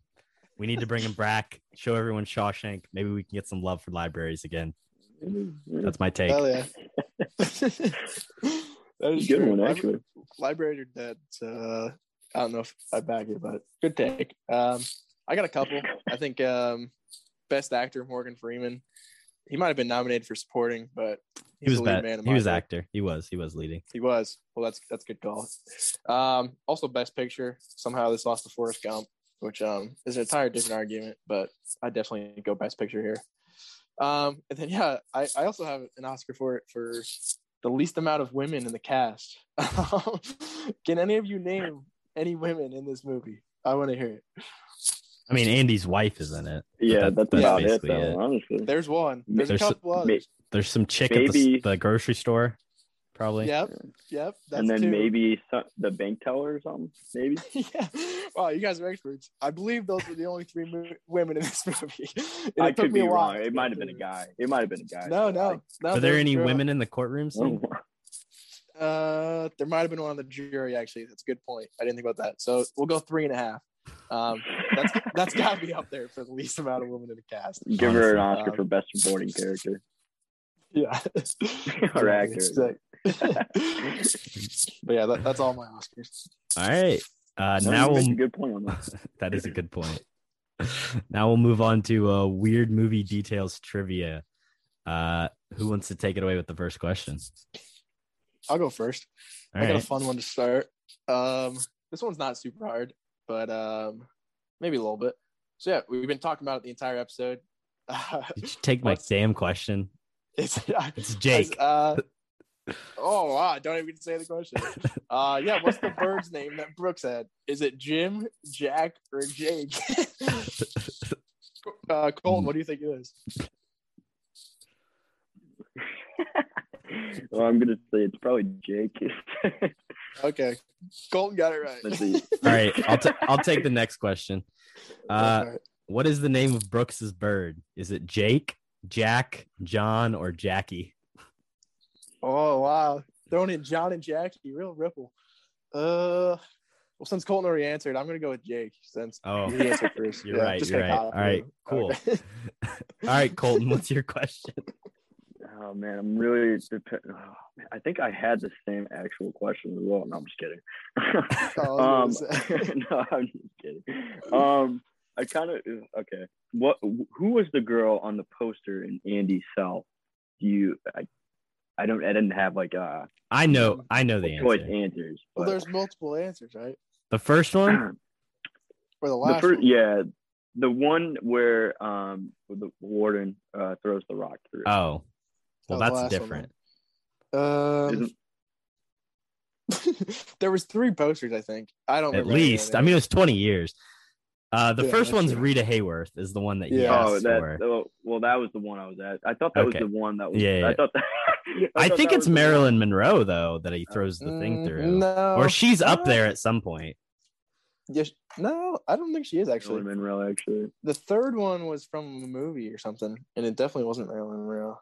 Speaker 1: We need to bring him back. Show everyone Shawshank. Maybe we can get some love for libraries again. That's my take.
Speaker 7: Hell yeah. that is a
Speaker 6: Good
Speaker 7: true.
Speaker 6: one, actually.
Speaker 7: Library are dead. So, uh, I don't know if I back it, but good take. Um, I got a couple. I think um, best actor Morgan Freeman. He might have been nominated for supporting, but
Speaker 1: He was
Speaker 7: the lead
Speaker 1: bad.
Speaker 7: man in
Speaker 1: He was
Speaker 7: book.
Speaker 1: actor. He was. He was leading.
Speaker 7: He was. Well, that's that's good call. Um, also, best picture. Somehow this lost to Forrest Gump, which um is an entire different argument, but I definitely go best picture here. Um, and then yeah, I, I also have an Oscar for it for the least amount of women in the cast. Can any of you name any women in this movie? I want to hear it.
Speaker 1: I mean, Andy's wife is in it.
Speaker 6: Yeah,
Speaker 1: that-
Speaker 6: that's,
Speaker 1: that's
Speaker 6: about it,
Speaker 1: basically
Speaker 6: though.
Speaker 1: it.
Speaker 6: Honestly,
Speaker 7: There's one. There's,
Speaker 1: There's
Speaker 7: a
Speaker 1: s-
Speaker 7: couple
Speaker 6: may-
Speaker 7: others.
Speaker 1: There's some chick at the, the grocery store, probably.
Speaker 7: Yep. Yep. That's
Speaker 6: and then
Speaker 7: two.
Speaker 6: maybe some, the bank teller or something. Maybe.
Speaker 7: yeah. Wow, you guys are experts. I believe those were the only three mo- women in this movie. And
Speaker 6: I
Speaker 7: it
Speaker 6: could be wrong. It might have been a guy. It might have been a guy.
Speaker 7: No, no, no.
Speaker 1: Are there any
Speaker 7: girls.
Speaker 1: women in the courtroom scene?
Speaker 7: Uh, there might have been one on the jury. Actually, that's a good point. I didn't think about that. So we'll go three and a half. Um, that's that's got to be up there for the least amount of women in the cast.
Speaker 6: Give her an Oscar
Speaker 7: Um,
Speaker 6: for best supporting character.
Speaker 7: Yeah,
Speaker 6: Or actor.
Speaker 7: Exactly. But yeah, that, that's all my Oscars.
Speaker 1: All right. Uh,
Speaker 6: No,
Speaker 1: now
Speaker 6: you make
Speaker 1: we'll
Speaker 6: a good point on that.
Speaker 1: that is a good point. now we'll move on to uh, weird movie details trivia. Uh, who wants to take it away with the first question?
Speaker 7: I'll go first.
Speaker 1: All
Speaker 7: I got a fun one to start. Um, this one's not super hard, but um, maybe a little bit. So yeah, we've been talking about it the entire episode.
Speaker 1: Did you take my
Speaker 7: What's-
Speaker 1: damn question?
Speaker 7: it's
Speaker 1: It's Jake.
Speaker 7: Uh, oh wow! I don't even say the question. Uh, yeah. What's the bird's name that Brooks had? Is it Jim, Jack, or Jake? uh, Colton, what do you think it is?
Speaker 6: well, I'm gonna say it's probably Jake.
Speaker 7: Okay, Colton got it right.
Speaker 6: Let's see.
Speaker 1: All right. I'll ta- I'll take the next question. Uh,
Speaker 7: All right.
Speaker 1: what is the name of Brooks's bird? Is it Jake, Jack, John, or Jackie?
Speaker 7: Oh wow, throwing in John and Jackie, real ripple. Uh, well, since Colton already answered, I'm gonna go with Jake since
Speaker 1: Oh,
Speaker 7: he answered first.
Speaker 1: You're right, you're right. All right,
Speaker 7: him.
Speaker 1: cool.
Speaker 7: Okay.
Speaker 1: All right, Colton. What's your question?
Speaker 6: Oh man, I'm really. Dep- oh, man, I think I had the same actual question as well. No, I'm just kidding.
Speaker 7: Oh,
Speaker 6: um,
Speaker 7: was gonna say.
Speaker 6: no, I'm just kidding. Um, I kind of okay. What? Who was the girl on the poster in Andy's cell? Do you? I, I don't. I didn't have like uh
Speaker 1: I know. I know the
Speaker 6: choice
Speaker 1: answer.
Speaker 6: answers.
Speaker 7: well, there's multiple answers, right?
Speaker 1: The first one.
Speaker 7: Or the
Speaker 6: the
Speaker 7: last
Speaker 6: first,
Speaker 7: one.
Speaker 6: yeah, the one where um the warden uh throws the rock through.
Speaker 1: Oh, well,
Speaker 7: Oh,
Speaker 1: that's
Speaker 7: last one,
Speaker 1: different.
Speaker 7: Um, there was three posters, I think. I don't
Speaker 1: At
Speaker 7: remember any of
Speaker 1: least. I mean, it was 20 years. Uh, the
Speaker 7: Yeah,
Speaker 1: first one's
Speaker 7: true.
Speaker 1: Rita Hayworth is the one that he
Speaker 7: Yeah.
Speaker 1: asked
Speaker 6: Oh, that
Speaker 1: for.
Speaker 6: oh, well, that was the one I was at. I thought that
Speaker 1: Okay.
Speaker 6: was the one that was.
Speaker 1: Yeah, yeah.
Speaker 6: I thought that.
Speaker 1: I,
Speaker 6: thought
Speaker 1: think
Speaker 6: that
Speaker 1: it's
Speaker 6: was one-
Speaker 1: Marilyn Monroe though that he throws the thing
Speaker 7: Mm,
Speaker 1: through,
Speaker 7: No,
Speaker 1: or she's up
Speaker 7: Uh,
Speaker 1: there at some point.
Speaker 7: Yes, no, I don't think she is
Speaker 6: Actually,
Speaker 7: actually.
Speaker 6: Monroe. Actually,
Speaker 7: The third one was from a movie or something, and it definitely wasn't Marilyn Monroe.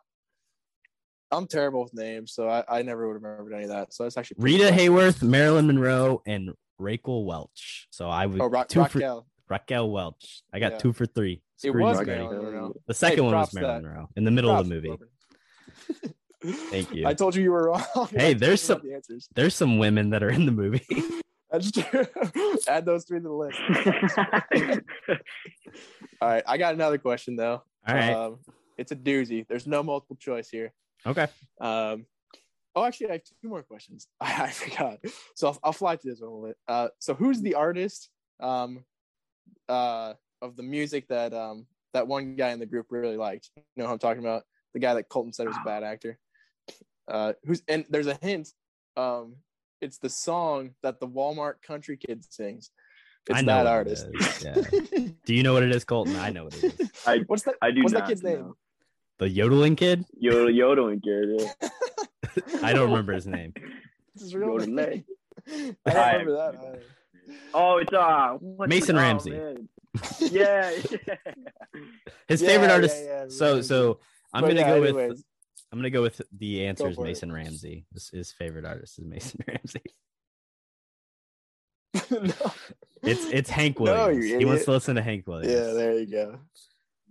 Speaker 7: I'm terrible with names, so I, I never would have remembered any of that. So that's actually
Speaker 1: Rita
Speaker 7: impressive.
Speaker 1: Hayworth, Marilyn Monroe, and Rachel Welch. So I would
Speaker 7: Oh, Ra-
Speaker 1: two for
Speaker 7: Raquel.
Speaker 1: Raquel Welch. I got
Speaker 7: Yeah.
Speaker 1: two for three.
Speaker 7: It was Marilyn Monroe.
Speaker 1: The second one was
Speaker 7: props to
Speaker 1: Marilyn
Speaker 7: that.
Speaker 1: Monroe in the middle of the movie. Thank you.
Speaker 7: I told you you were wrong.
Speaker 1: Hey, there's some-
Speaker 7: the answers.
Speaker 1: There's some women that are in the movie.
Speaker 7: That's true. Add those three to the list. All right, I got another question though.
Speaker 1: All right.
Speaker 7: Um, it's a doozy. There's no multiple choice here.
Speaker 1: okay.
Speaker 7: Um, oh, actually, I have two more questions. I, I forgot. So I'll, I'll fly through this one a little bit. Uh, so who's the artist um, uh, of the music that um, that one guy in the group really liked? You know who I'm talking about? The guy that Colton said was a bad actor. Uh, who's and there's a hint. Um, it's the song that the Walmart Country Kid sings. It's
Speaker 1: I know
Speaker 7: that artist.
Speaker 1: is, yeah. Do you know what it is, Colton? I know what it is.
Speaker 6: I
Speaker 7: What's that?
Speaker 6: I do
Speaker 7: What's
Speaker 6: not
Speaker 7: that kid's name?
Speaker 6: know.
Speaker 1: The yodeling kid?
Speaker 6: Yodel yodeling kid. Yeah.
Speaker 1: I don't remember his name.
Speaker 7: It's his real
Speaker 6: Yodelay.
Speaker 7: I don't remember that. either.
Speaker 6: Oh, it's uh
Speaker 1: Mason
Speaker 6: oh,
Speaker 1: Ramsey.
Speaker 6: man. yeah, yeah.
Speaker 1: His
Speaker 7: Yeah,
Speaker 1: favorite artist.
Speaker 7: yeah,
Speaker 1: so so I'm
Speaker 7: But
Speaker 1: gonna
Speaker 7: yeah,
Speaker 1: go with. I'm gonna go with the answer is
Speaker 7: for it.
Speaker 1: Mason Ramsey. His, his favorite artist is Mason Ramsey.
Speaker 7: no.
Speaker 1: It's it's Hank
Speaker 7: No,
Speaker 1: Williams.
Speaker 7: you
Speaker 1: he wants to listen to Hank Williams.
Speaker 7: Yeah, there you go.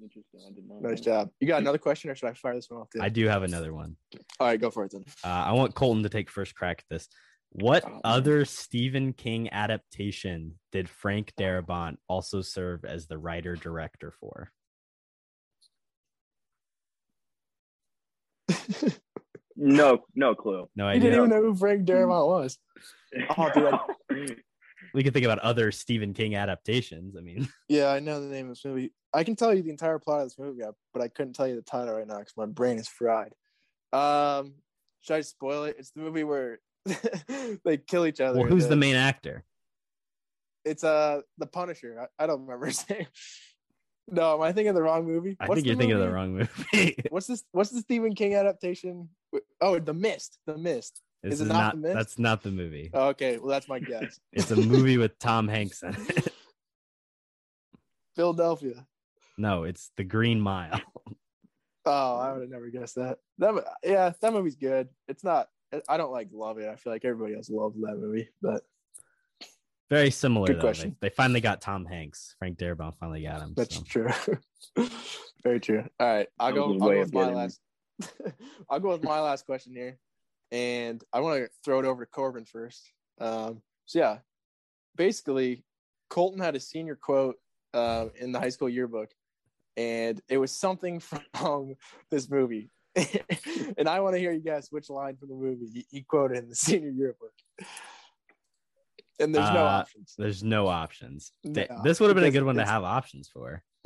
Speaker 6: Interesting. I did not
Speaker 7: Nice
Speaker 6: know.
Speaker 7: job. You got another question, or should I fire this one off? Too?
Speaker 1: I do have another one.
Speaker 7: All right, go for it then.
Speaker 1: Uh, I want Colton to take first crack at this. What
Speaker 6: Oh,
Speaker 1: other Stephen King adaptation did Frank Darabont also serve as the writer director for?
Speaker 6: No, no clue.
Speaker 1: No
Speaker 7: You
Speaker 1: idea.
Speaker 7: didn't even know who Frank Darabont was. Oh, dude,
Speaker 1: We can think about other Stephen King adaptations. I mean,
Speaker 7: Yeah, I know the name of this movie. I can tell you the entire plot of this movie, but I couldn't tell you the title right now because my brain is fried. Um, should I spoil it? It's the movie where they kill each other.
Speaker 1: well, who's the main actor?
Speaker 7: It's uh the Punisher. I, I don't remember his name. No, am I thinking of the wrong movie?
Speaker 1: I
Speaker 7: What's
Speaker 1: think you're thinking of the wrong movie.
Speaker 7: What's this? What's the Stephen King adaptation? Oh, The Mist. The Mist.
Speaker 1: This
Speaker 7: Is it
Speaker 1: is
Speaker 7: not
Speaker 1: not.
Speaker 7: The Mist?
Speaker 1: That's not the movie.
Speaker 7: Oh, okay, well that's my guess.
Speaker 1: It's a movie with Tom Hanks in it.
Speaker 7: Philadelphia.
Speaker 1: No, it's The Green Mile.
Speaker 7: Oh, I would have never guessed that. That yeah, that movie's good. It's not. I don't like love it. I feel like everybody else loves that movie, but
Speaker 1: Very similar.
Speaker 7: Good
Speaker 1: though.
Speaker 7: question.
Speaker 1: They, they finally got Tom Hanks. Frank Darabont finally got him.
Speaker 7: that's
Speaker 1: so.
Speaker 7: true. Very true. All right, I'll
Speaker 6: That
Speaker 7: go. I'll go with my last. I'll go with my last question here, and I want to throw it over to Corbin first. Um, so yeah, basically, Colton had a senior quote uh, in the high school yearbook, and it was something from this movie. and I want to hear you guess which line from the movie he, he quoted in the senior yearbook. And there's no
Speaker 1: Uh,
Speaker 7: options.
Speaker 1: There's no options. Th-
Speaker 7: No,
Speaker 1: this would have been a good one to have options for.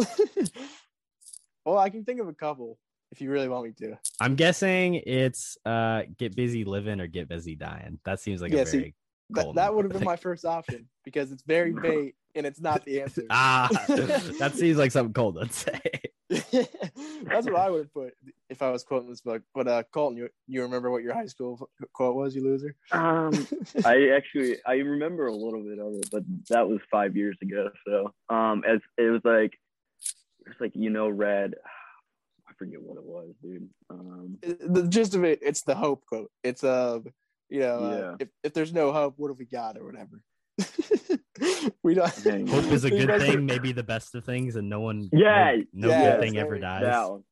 Speaker 7: well, I can think of a couple if you really want me to.
Speaker 1: I'm guessing it's uh get busy living or get busy dying. That seems like
Speaker 7: Yeah,
Speaker 1: a
Speaker 7: see,
Speaker 1: very
Speaker 7: That, that would have been my first option because it's very vague and it's not the answer.
Speaker 1: ah that seems like something Colt would say.
Speaker 7: That's what I would have put if I was quoting this book. But uh, Colton, you you remember what your high school quote was, you loser?
Speaker 6: Um, I actually I remember a little bit of it, but that was five years ago. So um, as it was like it was like you know red. I forget what it was, dude. Um,
Speaker 7: the gist of it, it's the hope quote. It's uh, you know, uh, if if there's no hope, what have we got or whatever. we don't.
Speaker 1: Hope is a good thing,
Speaker 7: are-
Speaker 1: maybe the best of things, and no one
Speaker 6: Yeah,
Speaker 1: no, no
Speaker 7: yeah,
Speaker 1: good thing ever dies.
Speaker 6: that one.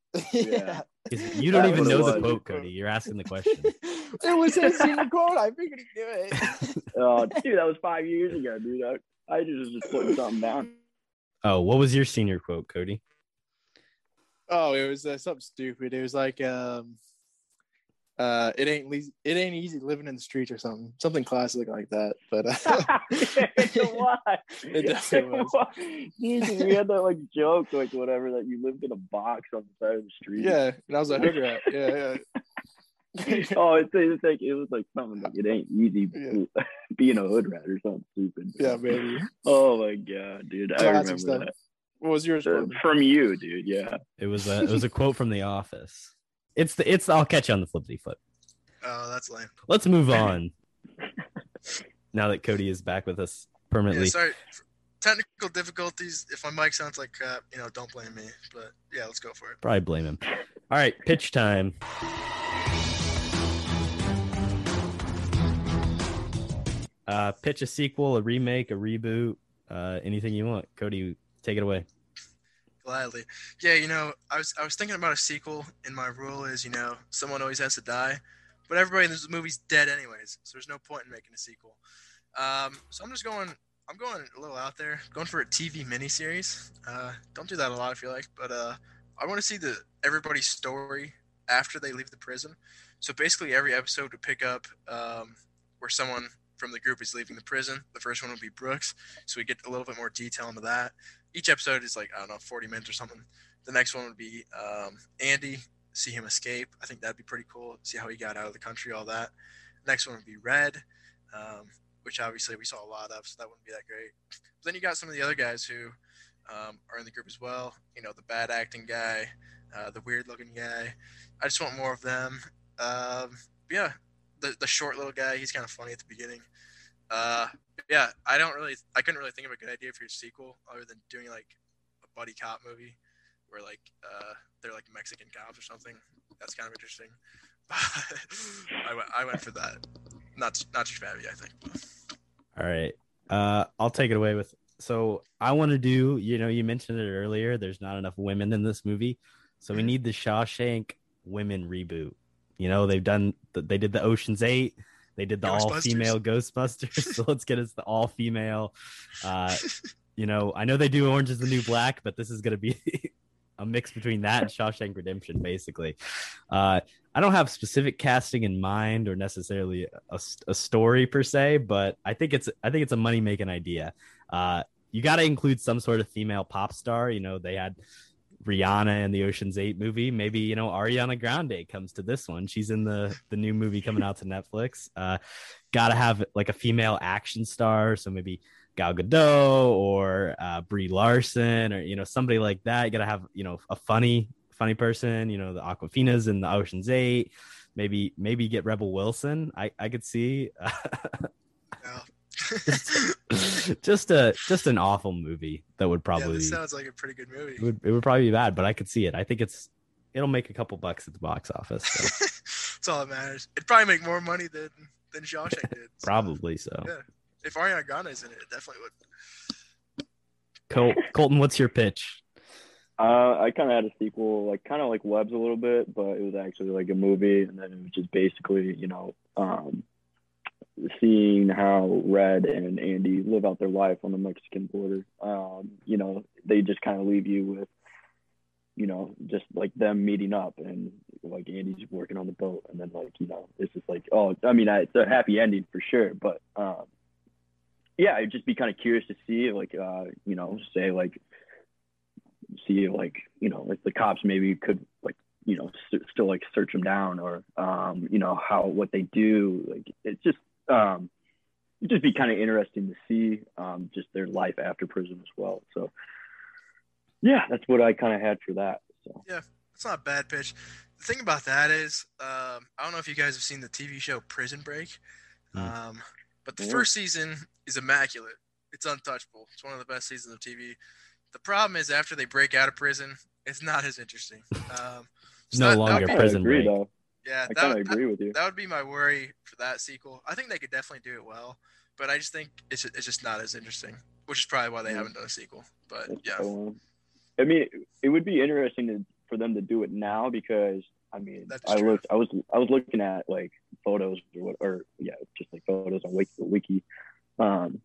Speaker 1: You don't
Speaker 7: That
Speaker 1: even know the
Speaker 6: it
Speaker 1: quote. Cody. You're asking the question.
Speaker 7: it was his senior quote. I figured he knew it.
Speaker 6: Oh, dude, that was five years ago, dude. I, I just was just putting something down.
Speaker 1: Oh, what was your senior quote, Cody?
Speaker 7: Oh, it was uh, something stupid. It was like, um, uh, it ain't le- it ain't easy living in the streets or something, something classic like that. But uh,
Speaker 6: Why?
Speaker 7: It definitely was.
Speaker 6: Dude, 'cause we had that like joke, like whatever, that you lived in a box on the side of the street.
Speaker 7: yeah, and I was a hood rat. Yeah, yeah.
Speaker 6: oh, it's, it's like it was like something like it ain't easy
Speaker 7: Yeah.
Speaker 6: being a hood rat or something stupid.
Speaker 7: yeah, baby.
Speaker 6: Oh my god, dude, I remember
Speaker 7: stuff.
Speaker 6: that
Speaker 7: What was yours?
Speaker 6: Uh, from you, dude. Yeah.
Speaker 1: It was a it was a quote from The Office. It's the it's I'll catch you on the flippity flip.
Speaker 7: Oh, that's lame.
Speaker 1: Let's move on. now that Cody is back with us permanently.
Speaker 7: Yeah, sorry. Technical difficulties. If my mic sounds like crap, you know, don't blame me. But yeah, let's go for it.
Speaker 1: Probably blame him. All right, pitch time. Uh, pitch a sequel, a remake, a reboot, uh, anything you want. Cody, take it away.
Speaker 7: Gladly. Yeah, you know, I was I was thinking about a sequel, and my rule is, you know, someone always has to die, but everybody in this movie's dead anyways, so there's no point in making a sequel. Um, so I'm just going. I'm going a little out there, going for a TV miniseries. Uh, don't do that a lot if you like, but uh, I want to see the everybody's story after they leave the prison. So basically, every episode would pick up um, where someone from the group is leaving the prison. The first one would be Brooks, so we get a little bit more detail into that. Each episode is like I don't know, 40 minutes or something. The next one would be um, Andy, see him escape. I think that'd be pretty cool. See how he got out of the country, all that. Next one would be Red, um, which obviously we saw a lot of, so that wouldn't be that great. But then you got some of the other guys who um, are in the group as well. You know, the bad acting guy, uh, the weird looking guy. I just want more of them. Um, yeah, the the short little guy. He's kind of funny at the beginning. Uh, yeah, I don't really, I couldn't really think of a good idea for your sequel other than doing like a buddy cop movie where like uh, they're like Mexican cops or something. That's kind of interesting. I went, I went for that. Not not too shabby, I think.
Speaker 1: All right. Uh, I'll take it away with. So I want to do. You know, you mentioned it earlier. There's not enough women in this movie, so we need the Shawshank women reboot. You know, they've done. They did the Ocean's Eight. They did the all female Ghostbusters. so let's get us the all female. Uh, you know, I know they do Orange is the New Black, but this is going to be a mix between that and Shawshank Redemption, basically. Uh, I don't have specific casting in mind or necessarily a, a story per se, but I think it's I think it's a money making idea. Uh, you got to include some sort of female pop star. You know, they had Rihanna in the Ocean's Eight movie. Maybe you know Ariana Grande comes to this one. She's in the the new movie coming out to Netflix. Uh, Got to have like a female action star, so maybe Gal Gadot or uh, Brie Larson or you know somebody like that. You got to have you know a funny funny person. You know the Awkwafinas in the Ocean's Eight. Maybe maybe get Rebel Wilson. I I could see. just a just an awful movie that would probably
Speaker 7: yeah, sounds like a pretty good movie.
Speaker 1: It would, it would probably be bad, but I could see it. I think it's it'll make a couple bucks at the box office. So.
Speaker 7: That's all that matters. It'd probably make more money than than Shawshank did.
Speaker 1: So. probably so.
Speaker 7: Yeah, if Ariana Grande is in it, it definitely would.
Speaker 1: Col- Colton, what's your pitch?
Speaker 6: Uh, I kind of had a sequel, like kind of like Webs a little bit, but it was actually like a movie, and then it was just basically, you know, um, seeing how Red and Andy live out their life on the Mexican border. Um, you know, they just kind of leave you with, you know, just like them meeting up and like Andy's working on the boat, and then like you know, it's just like, oh, I mean, it's a happy ending for sure, but um, yeah, I'd just be kind of curious to see, like, uh, you know, say like see like you know like the cops maybe could like you know st- still like search them down or um you know how what they do. Like it's just um it'd just be kind of interesting to see um just their life after prison as well so yeah that's what i kind of had for that so
Speaker 7: yeah it's not a bad pitch the thing about that is um i don't know if you guys have seen the tv show prison break mm. um but the yeah. first season is immaculate it's untouchable it's one of the best seasons of tv the problem is after they break out of prison, it's not as interesting. Um,
Speaker 1: no that, longer prison
Speaker 6: agree,
Speaker 1: break.
Speaker 6: Though.
Speaker 7: Yeah,
Speaker 6: I kind of agree with you.
Speaker 7: That would be my worry for that sequel. I think they could definitely do it well, but I just think it's it's just not as interesting, which is probably why they haven't done a sequel. But That's yeah,
Speaker 6: so, I mean, it would be interesting to, for them to do it now because I mean, I true. looked, I was, I was looking at like photos or what, or yeah, just like photos on Wiki, Wiki, um,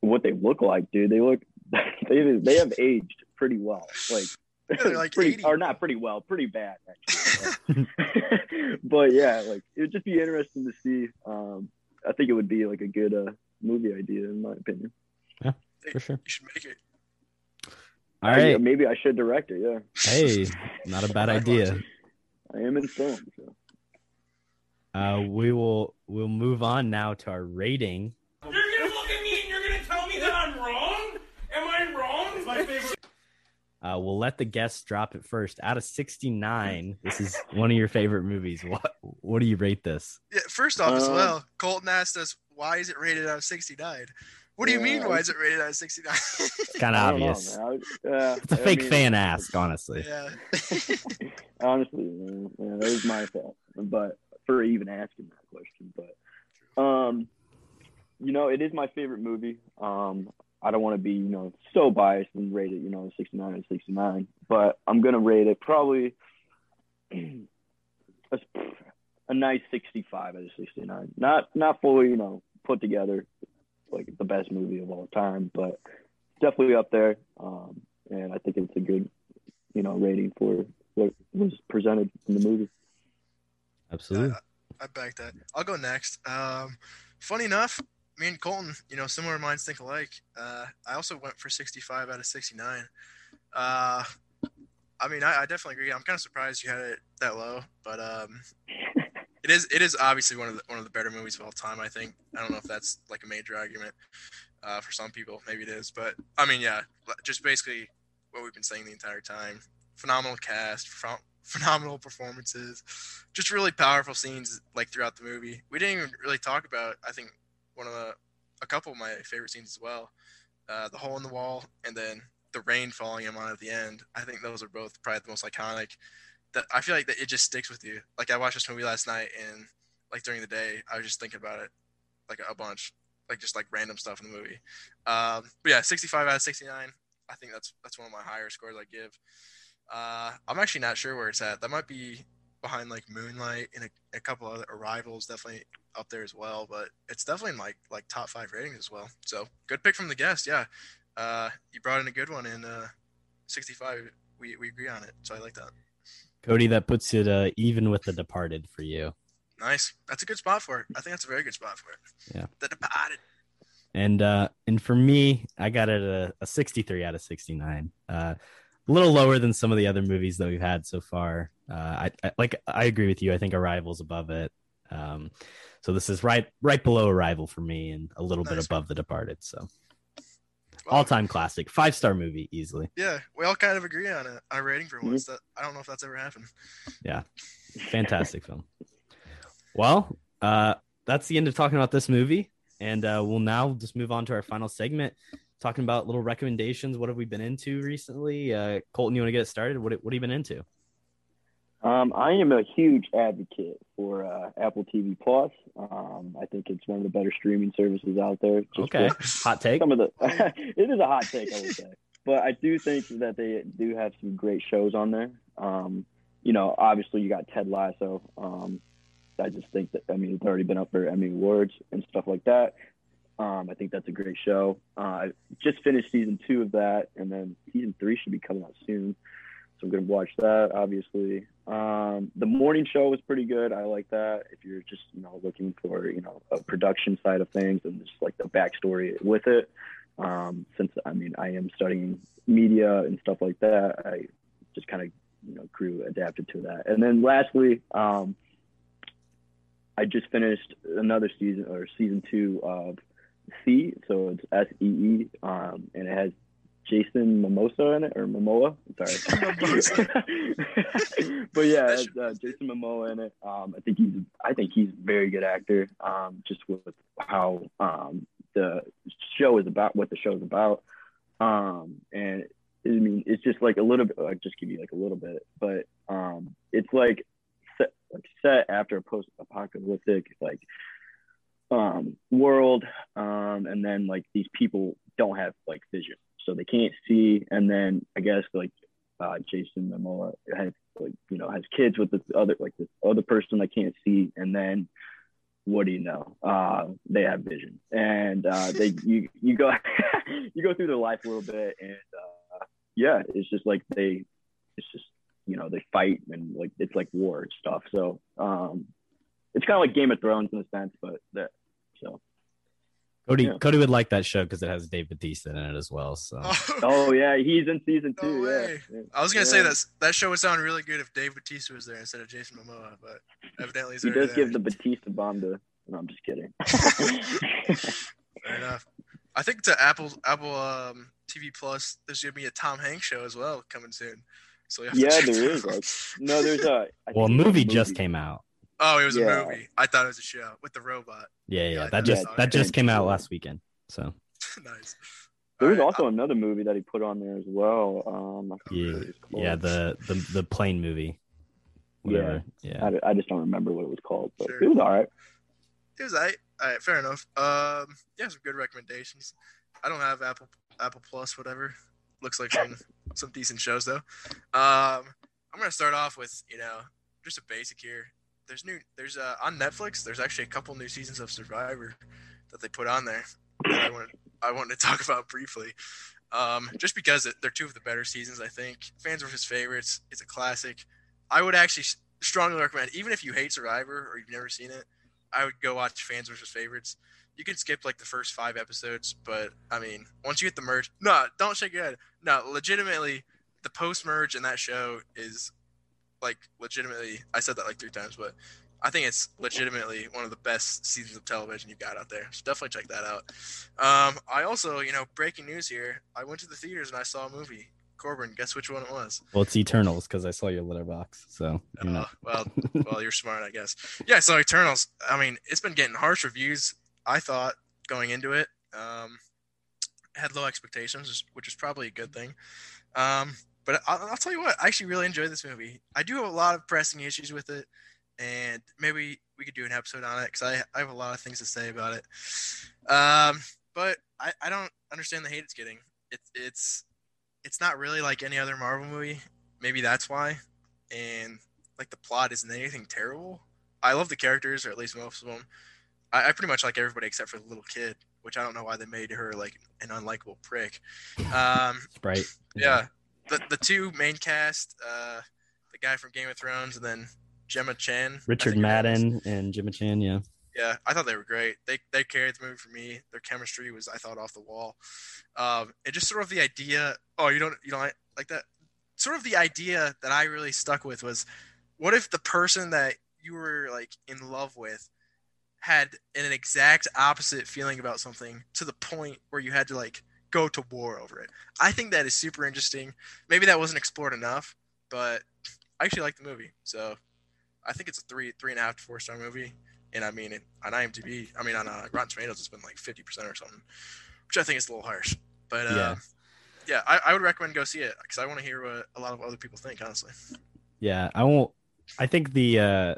Speaker 6: what they look like, dude. They look they they have aged pretty well. Like,
Speaker 7: yeah, like
Speaker 6: pretty, or not pretty well, pretty bad actually. but yeah, like it would just be interesting to see. Um, I think it would be like a good uh, movie idea in my opinion.
Speaker 1: Yeah, for sure.
Speaker 7: You should make it.
Speaker 1: All right. Yeah,
Speaker 6: maybe I should direct it. Yeah.
Speaker 1: Hey, not a bad idea.
Speaker 6: I am in film. So.
Speaker 1: Uh, we will we'll move on now to our rating Uh, we'll let the guests drop it first. Out of 69, this is one of your favorite movies. What what do you rate this?
Speaker 7: Yeah, first off, uh, as well, Colton asked us why is it rated out of 69. What do you mean? Why is it rated out of 69?
Speaker 1: It's kind of
Speaker 6: I don't know,
Speaker 1: obvious.
Speaker 6: would- yeah,
Speaker 1: It's a
Speaker 6: I
Speaker 1: fake
Speaker 6: mean,
Speaker 1: fan ask, honestly.
Speaker 7: yeah.
Speaker 6: Honestly, man, yeah, that was my fault. But for even asking that question, but um, you know, it is my favorite movie. Um, I don't want to be, you know, so biased and rate it, you know, 69 and 69, but I'm gonna rate it probably a, a nice 65 out of 69. Not not fully, you know, put together like the best movie of all time, but definitely up there. Um, and I think it's a good, you know, rating for what was presented in the movie.
Speaker 1: Absolutely.
Speaker 7: I back that. I'll go next. Um, funny enough, me and Colton, you know, similar minds think alike. Uh, I also went for 65 out of 69. Uh, I mean, I, I definitely agree. I'm kind of surprised you had it that low, but um, it is it is obviously one of the one of the better movies of all time. I think. I don't know if that's like a major argument uh, for some people. Maybe it is, but I mean, yeah, just basically what we've been saying the entire time. Phenomenal cast, phen- phenomenal performances, just really powerful scenes like throughout the movie. We didn't even really talk about. I think one of the a couple of my favorite scenes as well. Uh, the hole in the wall, and then the rain falling on at the end. I think those are both probably the most iconic. That I feel like that it just sticks with you. Like I watched this movie last night, and like during the day, I was just thinking about it like a bunch, like just like random stuff in the movie. Um, but yeah, 65 out of 69. I think that's that's one of my higher scores I give. Uh, I'm actually not sure where it's at. That might be behind like Moonlight and a, a couple other Arrivals, definitely up there as well. But it's definitely in like like top five ratings as well. So good pick from the guest. Yeah, uh, you brought in a good one in uh, 65. We we agree on it, so I like that.
Speaker 1: Cody, that puts it uh, even with The Departed for you.
Speaker 7: Nice. That's a good spot for it. I think that's a very good spot for it.
Speaker 1: Yeah.
Speaker 7: The Departed.
Speaker 1: And uh, and for me, I got it a, a 63 out of 69. Uh, a little lower than some of the other movies that we've had so far. Uh, I, I like I agree with you. I think Arrival's above it. Um, so this is right right below Arrival for me, and a little bit above The Departed. So
Speaker 7: Well,
Speaker 1: all time classic, five star movie easily.
Speaker 7: Yeah, we all kind of agree on a, on a rating for once. That I don't know if that's ever happened.
Speaker 1: Yeah, fantastic film. Well, uh, that's the end of talking about this movie, and uh, we'll now just move on to our final segment, talking about little recommendations. What have we been into recently? Uh, Colton, you want to get it started? What what have you been into?
Speaker 6: Um, I am a huge advocate for uh, Apple TV Plus. Um, I think it's one of the better streaming services out there. Just
Speaker 1: Okay, hot take.
Speaker 6: Some of the it is a hot take, I would say, but I do think that they do have some great shows on there. Um, you know, obviously you got Ted Lasso. Um, I just think that I mean it's already been up for Emmy awards and stuff like that. Um, I think that's a great show. Uh, I just finished season two of that, and then season three should be coming out soon. I'm gonna watch that. Obviously, um, the morning show was pretty good. I like that. If you're just you know looking for you know a production side of things and just like the backstory with it, um, since I mean I am studying media and stuff like that, I just kind of you know grew adapted to that. And then lastly, um, I just finished another season or season two of See, so it's S E E, um, and it has Jason Mimosa in it or Momoa. Sorry, but yeah, it has, uh, Jason Momoa in it. Um, I think he's I think he's a very good actor. Um, just with how um, the show is about, what the show is about, um, and I mean it's just like a little bit. I'll just give you like a little bit, but um, it's like set, like set after a post-apocalyptic like um, world, um, and then like these people don't have like vision, so they can't see. And then I guess like uh, Jason Momoa has like you know has kids with this other like this other person that can't see, and then what do you know? Uh, they have vision, and uh, they you you go you go through their life a little bit, and uh, yeah, it's just like they it's just you know they fight and like it's like war and stuff. So um, it's kind of like Game of Thrones in a sense, but that so
Speaker 1: Cody
Speaker 6: Yeah.
Speaker 1: Cody would like that show because it has Dave Batista in it as well. So
Speaker 6: oh yeah, he's in season
Speaker 7: No
Speaker 6: two.
Speaker 7: way.
Speaker 6: yeah.
Speaker 7: I was gonna
Speaker 6: Yeah.
Speaker 7: say that that show would sound really good if Dave Bautista was there instead of Jason Momoa, but evidently he's
Speaker 6: He does
Speaker 7: there.
Speaker 6: give the Batista bomb to. No, I'm just kidding.
Speaker 7: Fair enough. I think to Apple Apple um, TV Plus, there's gonna be a Tom Hanks show as well coming soon. So you have to
Speaker 6: yeah,
Speaker 7: check
Speaker 6: there
Speaker 7: that
Speaker 6: is.
Speaker 7: out.
Speaker 6: Like, no, there's a. I
Speaker 1: well, a
Speaker 6: think there's
Speaker 1: movie just came out.
Speaker 7: Oh, it was
Speaker 6: Yeah.
Speaker 7: a movie. I thought it was a show with the robot.
Speaker 1: Yeah,
Speaker 7: Yeah,
Speaker 1: yeah, that just that just came out last weekend. So
Speaker 7: nice.
Speaker 6: There was
Speaker 7: All right,
Speaker 6: also another movie that he put on there as well. Um, I
Speaker 1: Yeah,
Speaker 6: what
Speaker 1: yeah, the the the plane movie. Whatever. Yeah.
Speaker 6: I, I just don't remember what it was called, but
Speaker 7: Sure.
Speaker 6: it was all right.
Speaker 7: It was alright. All right, fair enough. Um, yeah, some good recommendations. I don't have Apple Apple Plus, whatever. Looks like some some decent shows though. Um, I'm gonna start off with you know just a basic here. There's new. There's uh on Netflix. There's actually a couple new seasons of Survivor that they put on there. That I want I wanted to talk about briefly. Um, just because they're two of the better seasons, I think. Fans versus favorites. It's a classic. I would actually strongly recommend, even if you hate Survivor or you've never seen it, I would go watch Fans versus Favorites. You can skip like the first five episodes, but I mean, once you hit the merge, no, don't shake your head. No, legitimately, the post merge in that show is like legitimately. I said that like three times, but I think it's legitimately one of the best seasons of television you've got out there. So definitely check that out. Um, I also, you know, breaking news here. I went to the theaters and I saw a movie. Corbin, guess which one it was?
Speaker 1: Well, it's Eternals because I saw your Letterboxd. So you know.
Speaker 7: Uh, well, well, you're smart, I guess. Yeah, so Eternals. I mean, it's been getting harsh reviews. I thought going into it, um, had low expectations, which is probably a good thing. Um, but I'll, I'll tell you what, I actually really enjoyed this movie. I do have a lot of pressing issues with it, and maybe we could do an episode on it because I, I have a lot of things to say about it. Um, but I, I don't understand the hate it's getting. It's it's it's not really like any other Marvel movie. Maybe that's why. And like the plot isn't anything terrible. I love the characters, or at least most of them. I, I pretty much like everybody except for the little kid, which I don't know why they made her like an unlikable prick. Um,
Speaker 1: Sprite.
Speaker 7: yeah, the the two main cast, uh, the guy from Game of Thrones, and then Gemma Chan,
Speaker 1: Richard
Speaker 7: think her name is.
Speaker 1: Madden and Gemma Chan. Yeah.
Speaker 7: Yeah, I thought they were great. They they carried the movie for me. Their chemistry was, I thought, off the wall. Um, and just sort of the idea. Oh, you don't you don't like, like that. Sort of the idea that I really stuck with was, what if the person that you were like in love with had an exact opposite feeling about something to the point where you had to like go to war over it. I think that is super interesting. Maybe that wasn't explored enough, but I actually like the movie. So I think it's a three, three and a half to four star movie. And I mean, it, on IMDb, I mean, on uh, Rotten Tomatoes, it's been like 50% or something, which I think is a little harsh. But uh,
Speaker 1: Yeah.
Speaker 7: yeah, I, I would recommend go see it because I want to hear what a lot of other people think, honestly.
Speaker 1: Yeah, I won't. I think the uh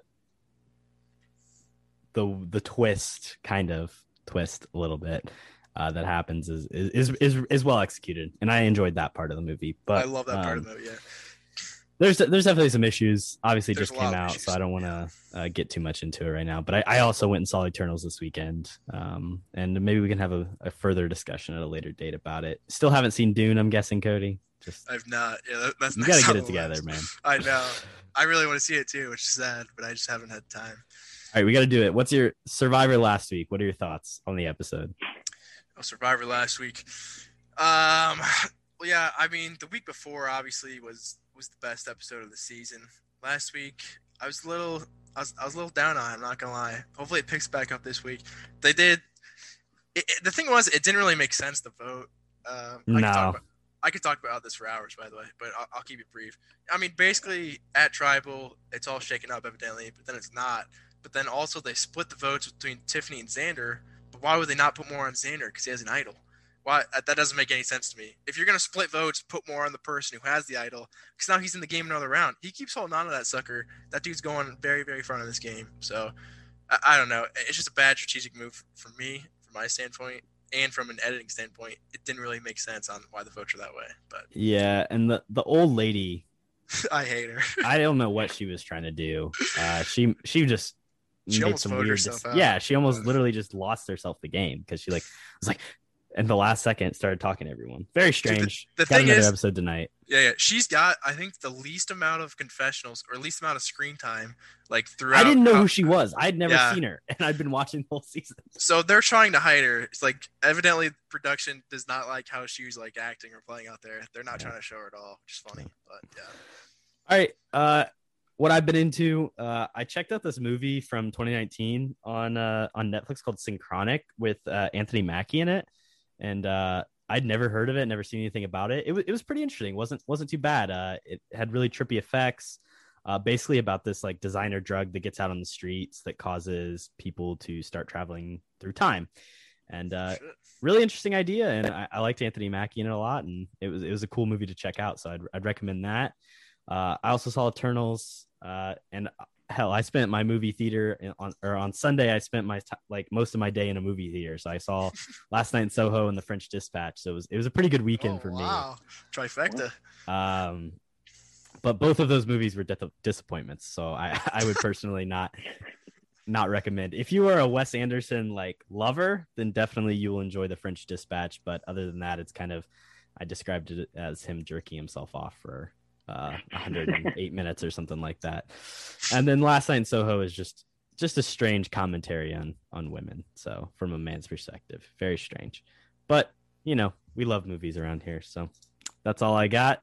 Speaker 1: the the twist, kind of twist, a little bit uh, that happens is is is is well executed, and I enjoyed that part of the movie. But
Speaker 7: I love that part of it. Yeah.
Speaker 1: There's there's definitely some issues. Obviously,
Speaker 7: There's
Speaker 1: just came out,
Speaker 7: issues.
Speaker 1: so I don't want to uh, get too much into it right now. But I, I also went and saw Eternals this weekend, um, and maybe we can have a, a further discussion at a later date about it. Still haven't seen Dune. I'm guessing, Cody. Just
Speaker 7: I've not. Yeah, that, that's
Speaker 1: you gotta get it together, man.
Speaker 7: I know. I really want to see it too, which is sad, but I just haven't had time.
Speaker 1: All right, we got to do it. What's your Survivor last week? What are your thoughts on the episode?
Speaker 7: Oh, Survivor last week. Um, well, yeah, I mean, the week before obviously was was the best episode of the season. Last week, I was a little, I was, I was a little down on. it, I'm not gonna lie. Hopefully, it picks back up this week. They did. It, it- the thing was, it didn't really make sense to vote. Um, I could
Speaker 1: No.
Speaker 7: talk about, I could talk about this for hours, by the way, but I'll, I'll keep it brief. I mean, basically, at Tribal, it's all shaken up evidently, but then it's not. But then also, they split the votes between Tiffany and Xander. Why would they not put more on Xander? Because he has an idol. Why uh, that doesn't make any sense to me. If you're gonna split votes, put more on the person who has the idol. Because now he's in the game another round. He keeps holding on to that sucker. That dude's going very, very far in this game. So I, I don't know. It's just a bad strategic move for me, from my standpoint, and from an editing standpoint. It didn't really make sense on why the votes are that way. But
Speaker 1: Yeah, and the the old lady,
Speaker 7: I hate her.
Speaker 1: I don't know what she was trying to do. Uh, she she just
Speaker 7: She
Speaker 1: made some weird.
Speaker 7: herself
Speaker 1: dec-
Speaker 7: out.
Speaker 1: Yeah, she almost literally just lost herself the game because she like was like, and the last second started talking to everyone. Very strange.
Speaker 7: the
Speaker 1: Got
Speaker 7: thing
Speaker 1: another
Speaker 7: is-
Speaker 1: episode tonight.
Speaker 7: Yeah, yeah. She's got, I think, the least amount of confessionals or least amount of screen time, like throughout.
Speaker 1: I didn't know who she was. I'd never
Speaker 7: Yeah.
Speaker 1: seen her, and I'd been watching the whole season.
Speaker 7: So they're trying to hide her. It's like evidently production does not like how she's like acting or playing out there. They're not
Speaker 1: Yeah.
Speaker 7: trying to show her at all, which is funny. But yeah.
Speaker 1: All right. Uh, what I've been into, uh, I checked out this movie from 2019 on uh, on Netflix called Synchronic with uh, Anthony Mackie in it, and uh, I'd never heard of it, never seen anything about it. It was it was pretty interesting. wasn't wasn't too bad. Uh, it had really trippy effects. Uh, basically about this like designer drug that gets out on the streets that causes people to start traveling through time. and uh, really interesting idea. And I, I, liked Anthony Mackie in it a lot, and it was it was a cool movie to check out. So I'd, I'd recommend that. Uh, I also saw Eternals, uh, and hell, I spent my movie theater on or on Sunday. I spent my t- like most of my day in a movie theater. So I saw last night in Soho and The French Dispatch. So it was it was a pretty good weekend
Speaker 9: oh,
Speaker 1: for
Speaker 9: wow.
Speaker 1: me.
Speaker 9: Wow, trifecta.
Speaker 1: Um, but both of those movies were dis- disappointments. So I I would personally not not recommend. If you are a Wes Anderson like lover, then definitely you will enjoy The French Dispatch. But other than that, it's kind of I described it as him jerking himself off for uh 108 minutes or something like that. And then Last Night in Soho is just just a strange commentary on on women. So from a man's perspective, very strange. But you know, we love movies around here, so that's all I got.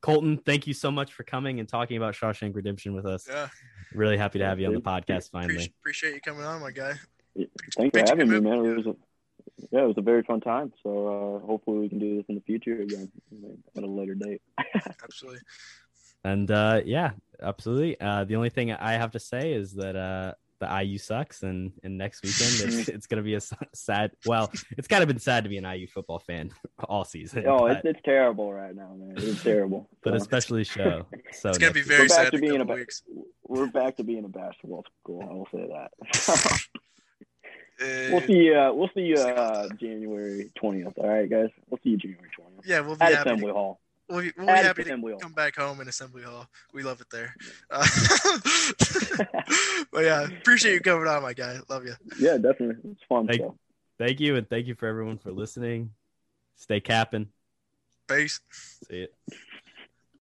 Speaker 1: Colton, thank you so much for coming and talking about Shawshank Redemption with us.
Speaker 9: Yeah.
Speaker 1: Really happy to have you on the podcast finally.
Speaker 9: Appreciate, appreciate you coming on, my guy.
Speaker 6: Thanks for having me, man. It was a, yeah, it was a very fun time. So uh, hopefully we can do this in the future again at a later date.
Speaker 9: absolutely.
Speaker 1: And uh, yeah, absolutely. Uh, the only thing I have to say is that uh, the IU sucks, and and next weekend it's, it's gonna be a sad. Well, it's kind of been sad to be an IU football fan all season.
Speaker 6: Oh,
Speaker 1: but,
Speaker 6: it's, it's terrible right now, man. It's terrible.
Speaker 1: but so. especially show. So
Speaker 9: it's gonna be very
Speaker 6: we're
Speaker 9: sad.
Speaker 6: Back to being a,
Speaker 9: weeks.
Speaker 6: We're back to being a basketball school. I will say that.
Speaker 9: Uh,
Speaker 6: we'll see. Uh, we'll see you uh, January twentieth. All right, guys. We'll see you January twentieth.
Speaker 9: Yeah, we'll be
Speaker 6: at
Speaker 9: happy
Speaker 6: Assembly
Speaker 9: to,
Speaker 6: Hall.
Speaker 9: We'll be, we'll be happy to Hall. come back home in Assembly Hall. We love it there. Uh, but yeah, appreciate you coming on, my guy. Love you.
Speaker 6: Yeah, definitely. It's fun.
Speaker 1: Thank,
Speaker 6: so.
Speaker 1: thank you, and thank you for everyone for listening. Stay capping.
Speaker 9: Peace.
Speaker 1: See it.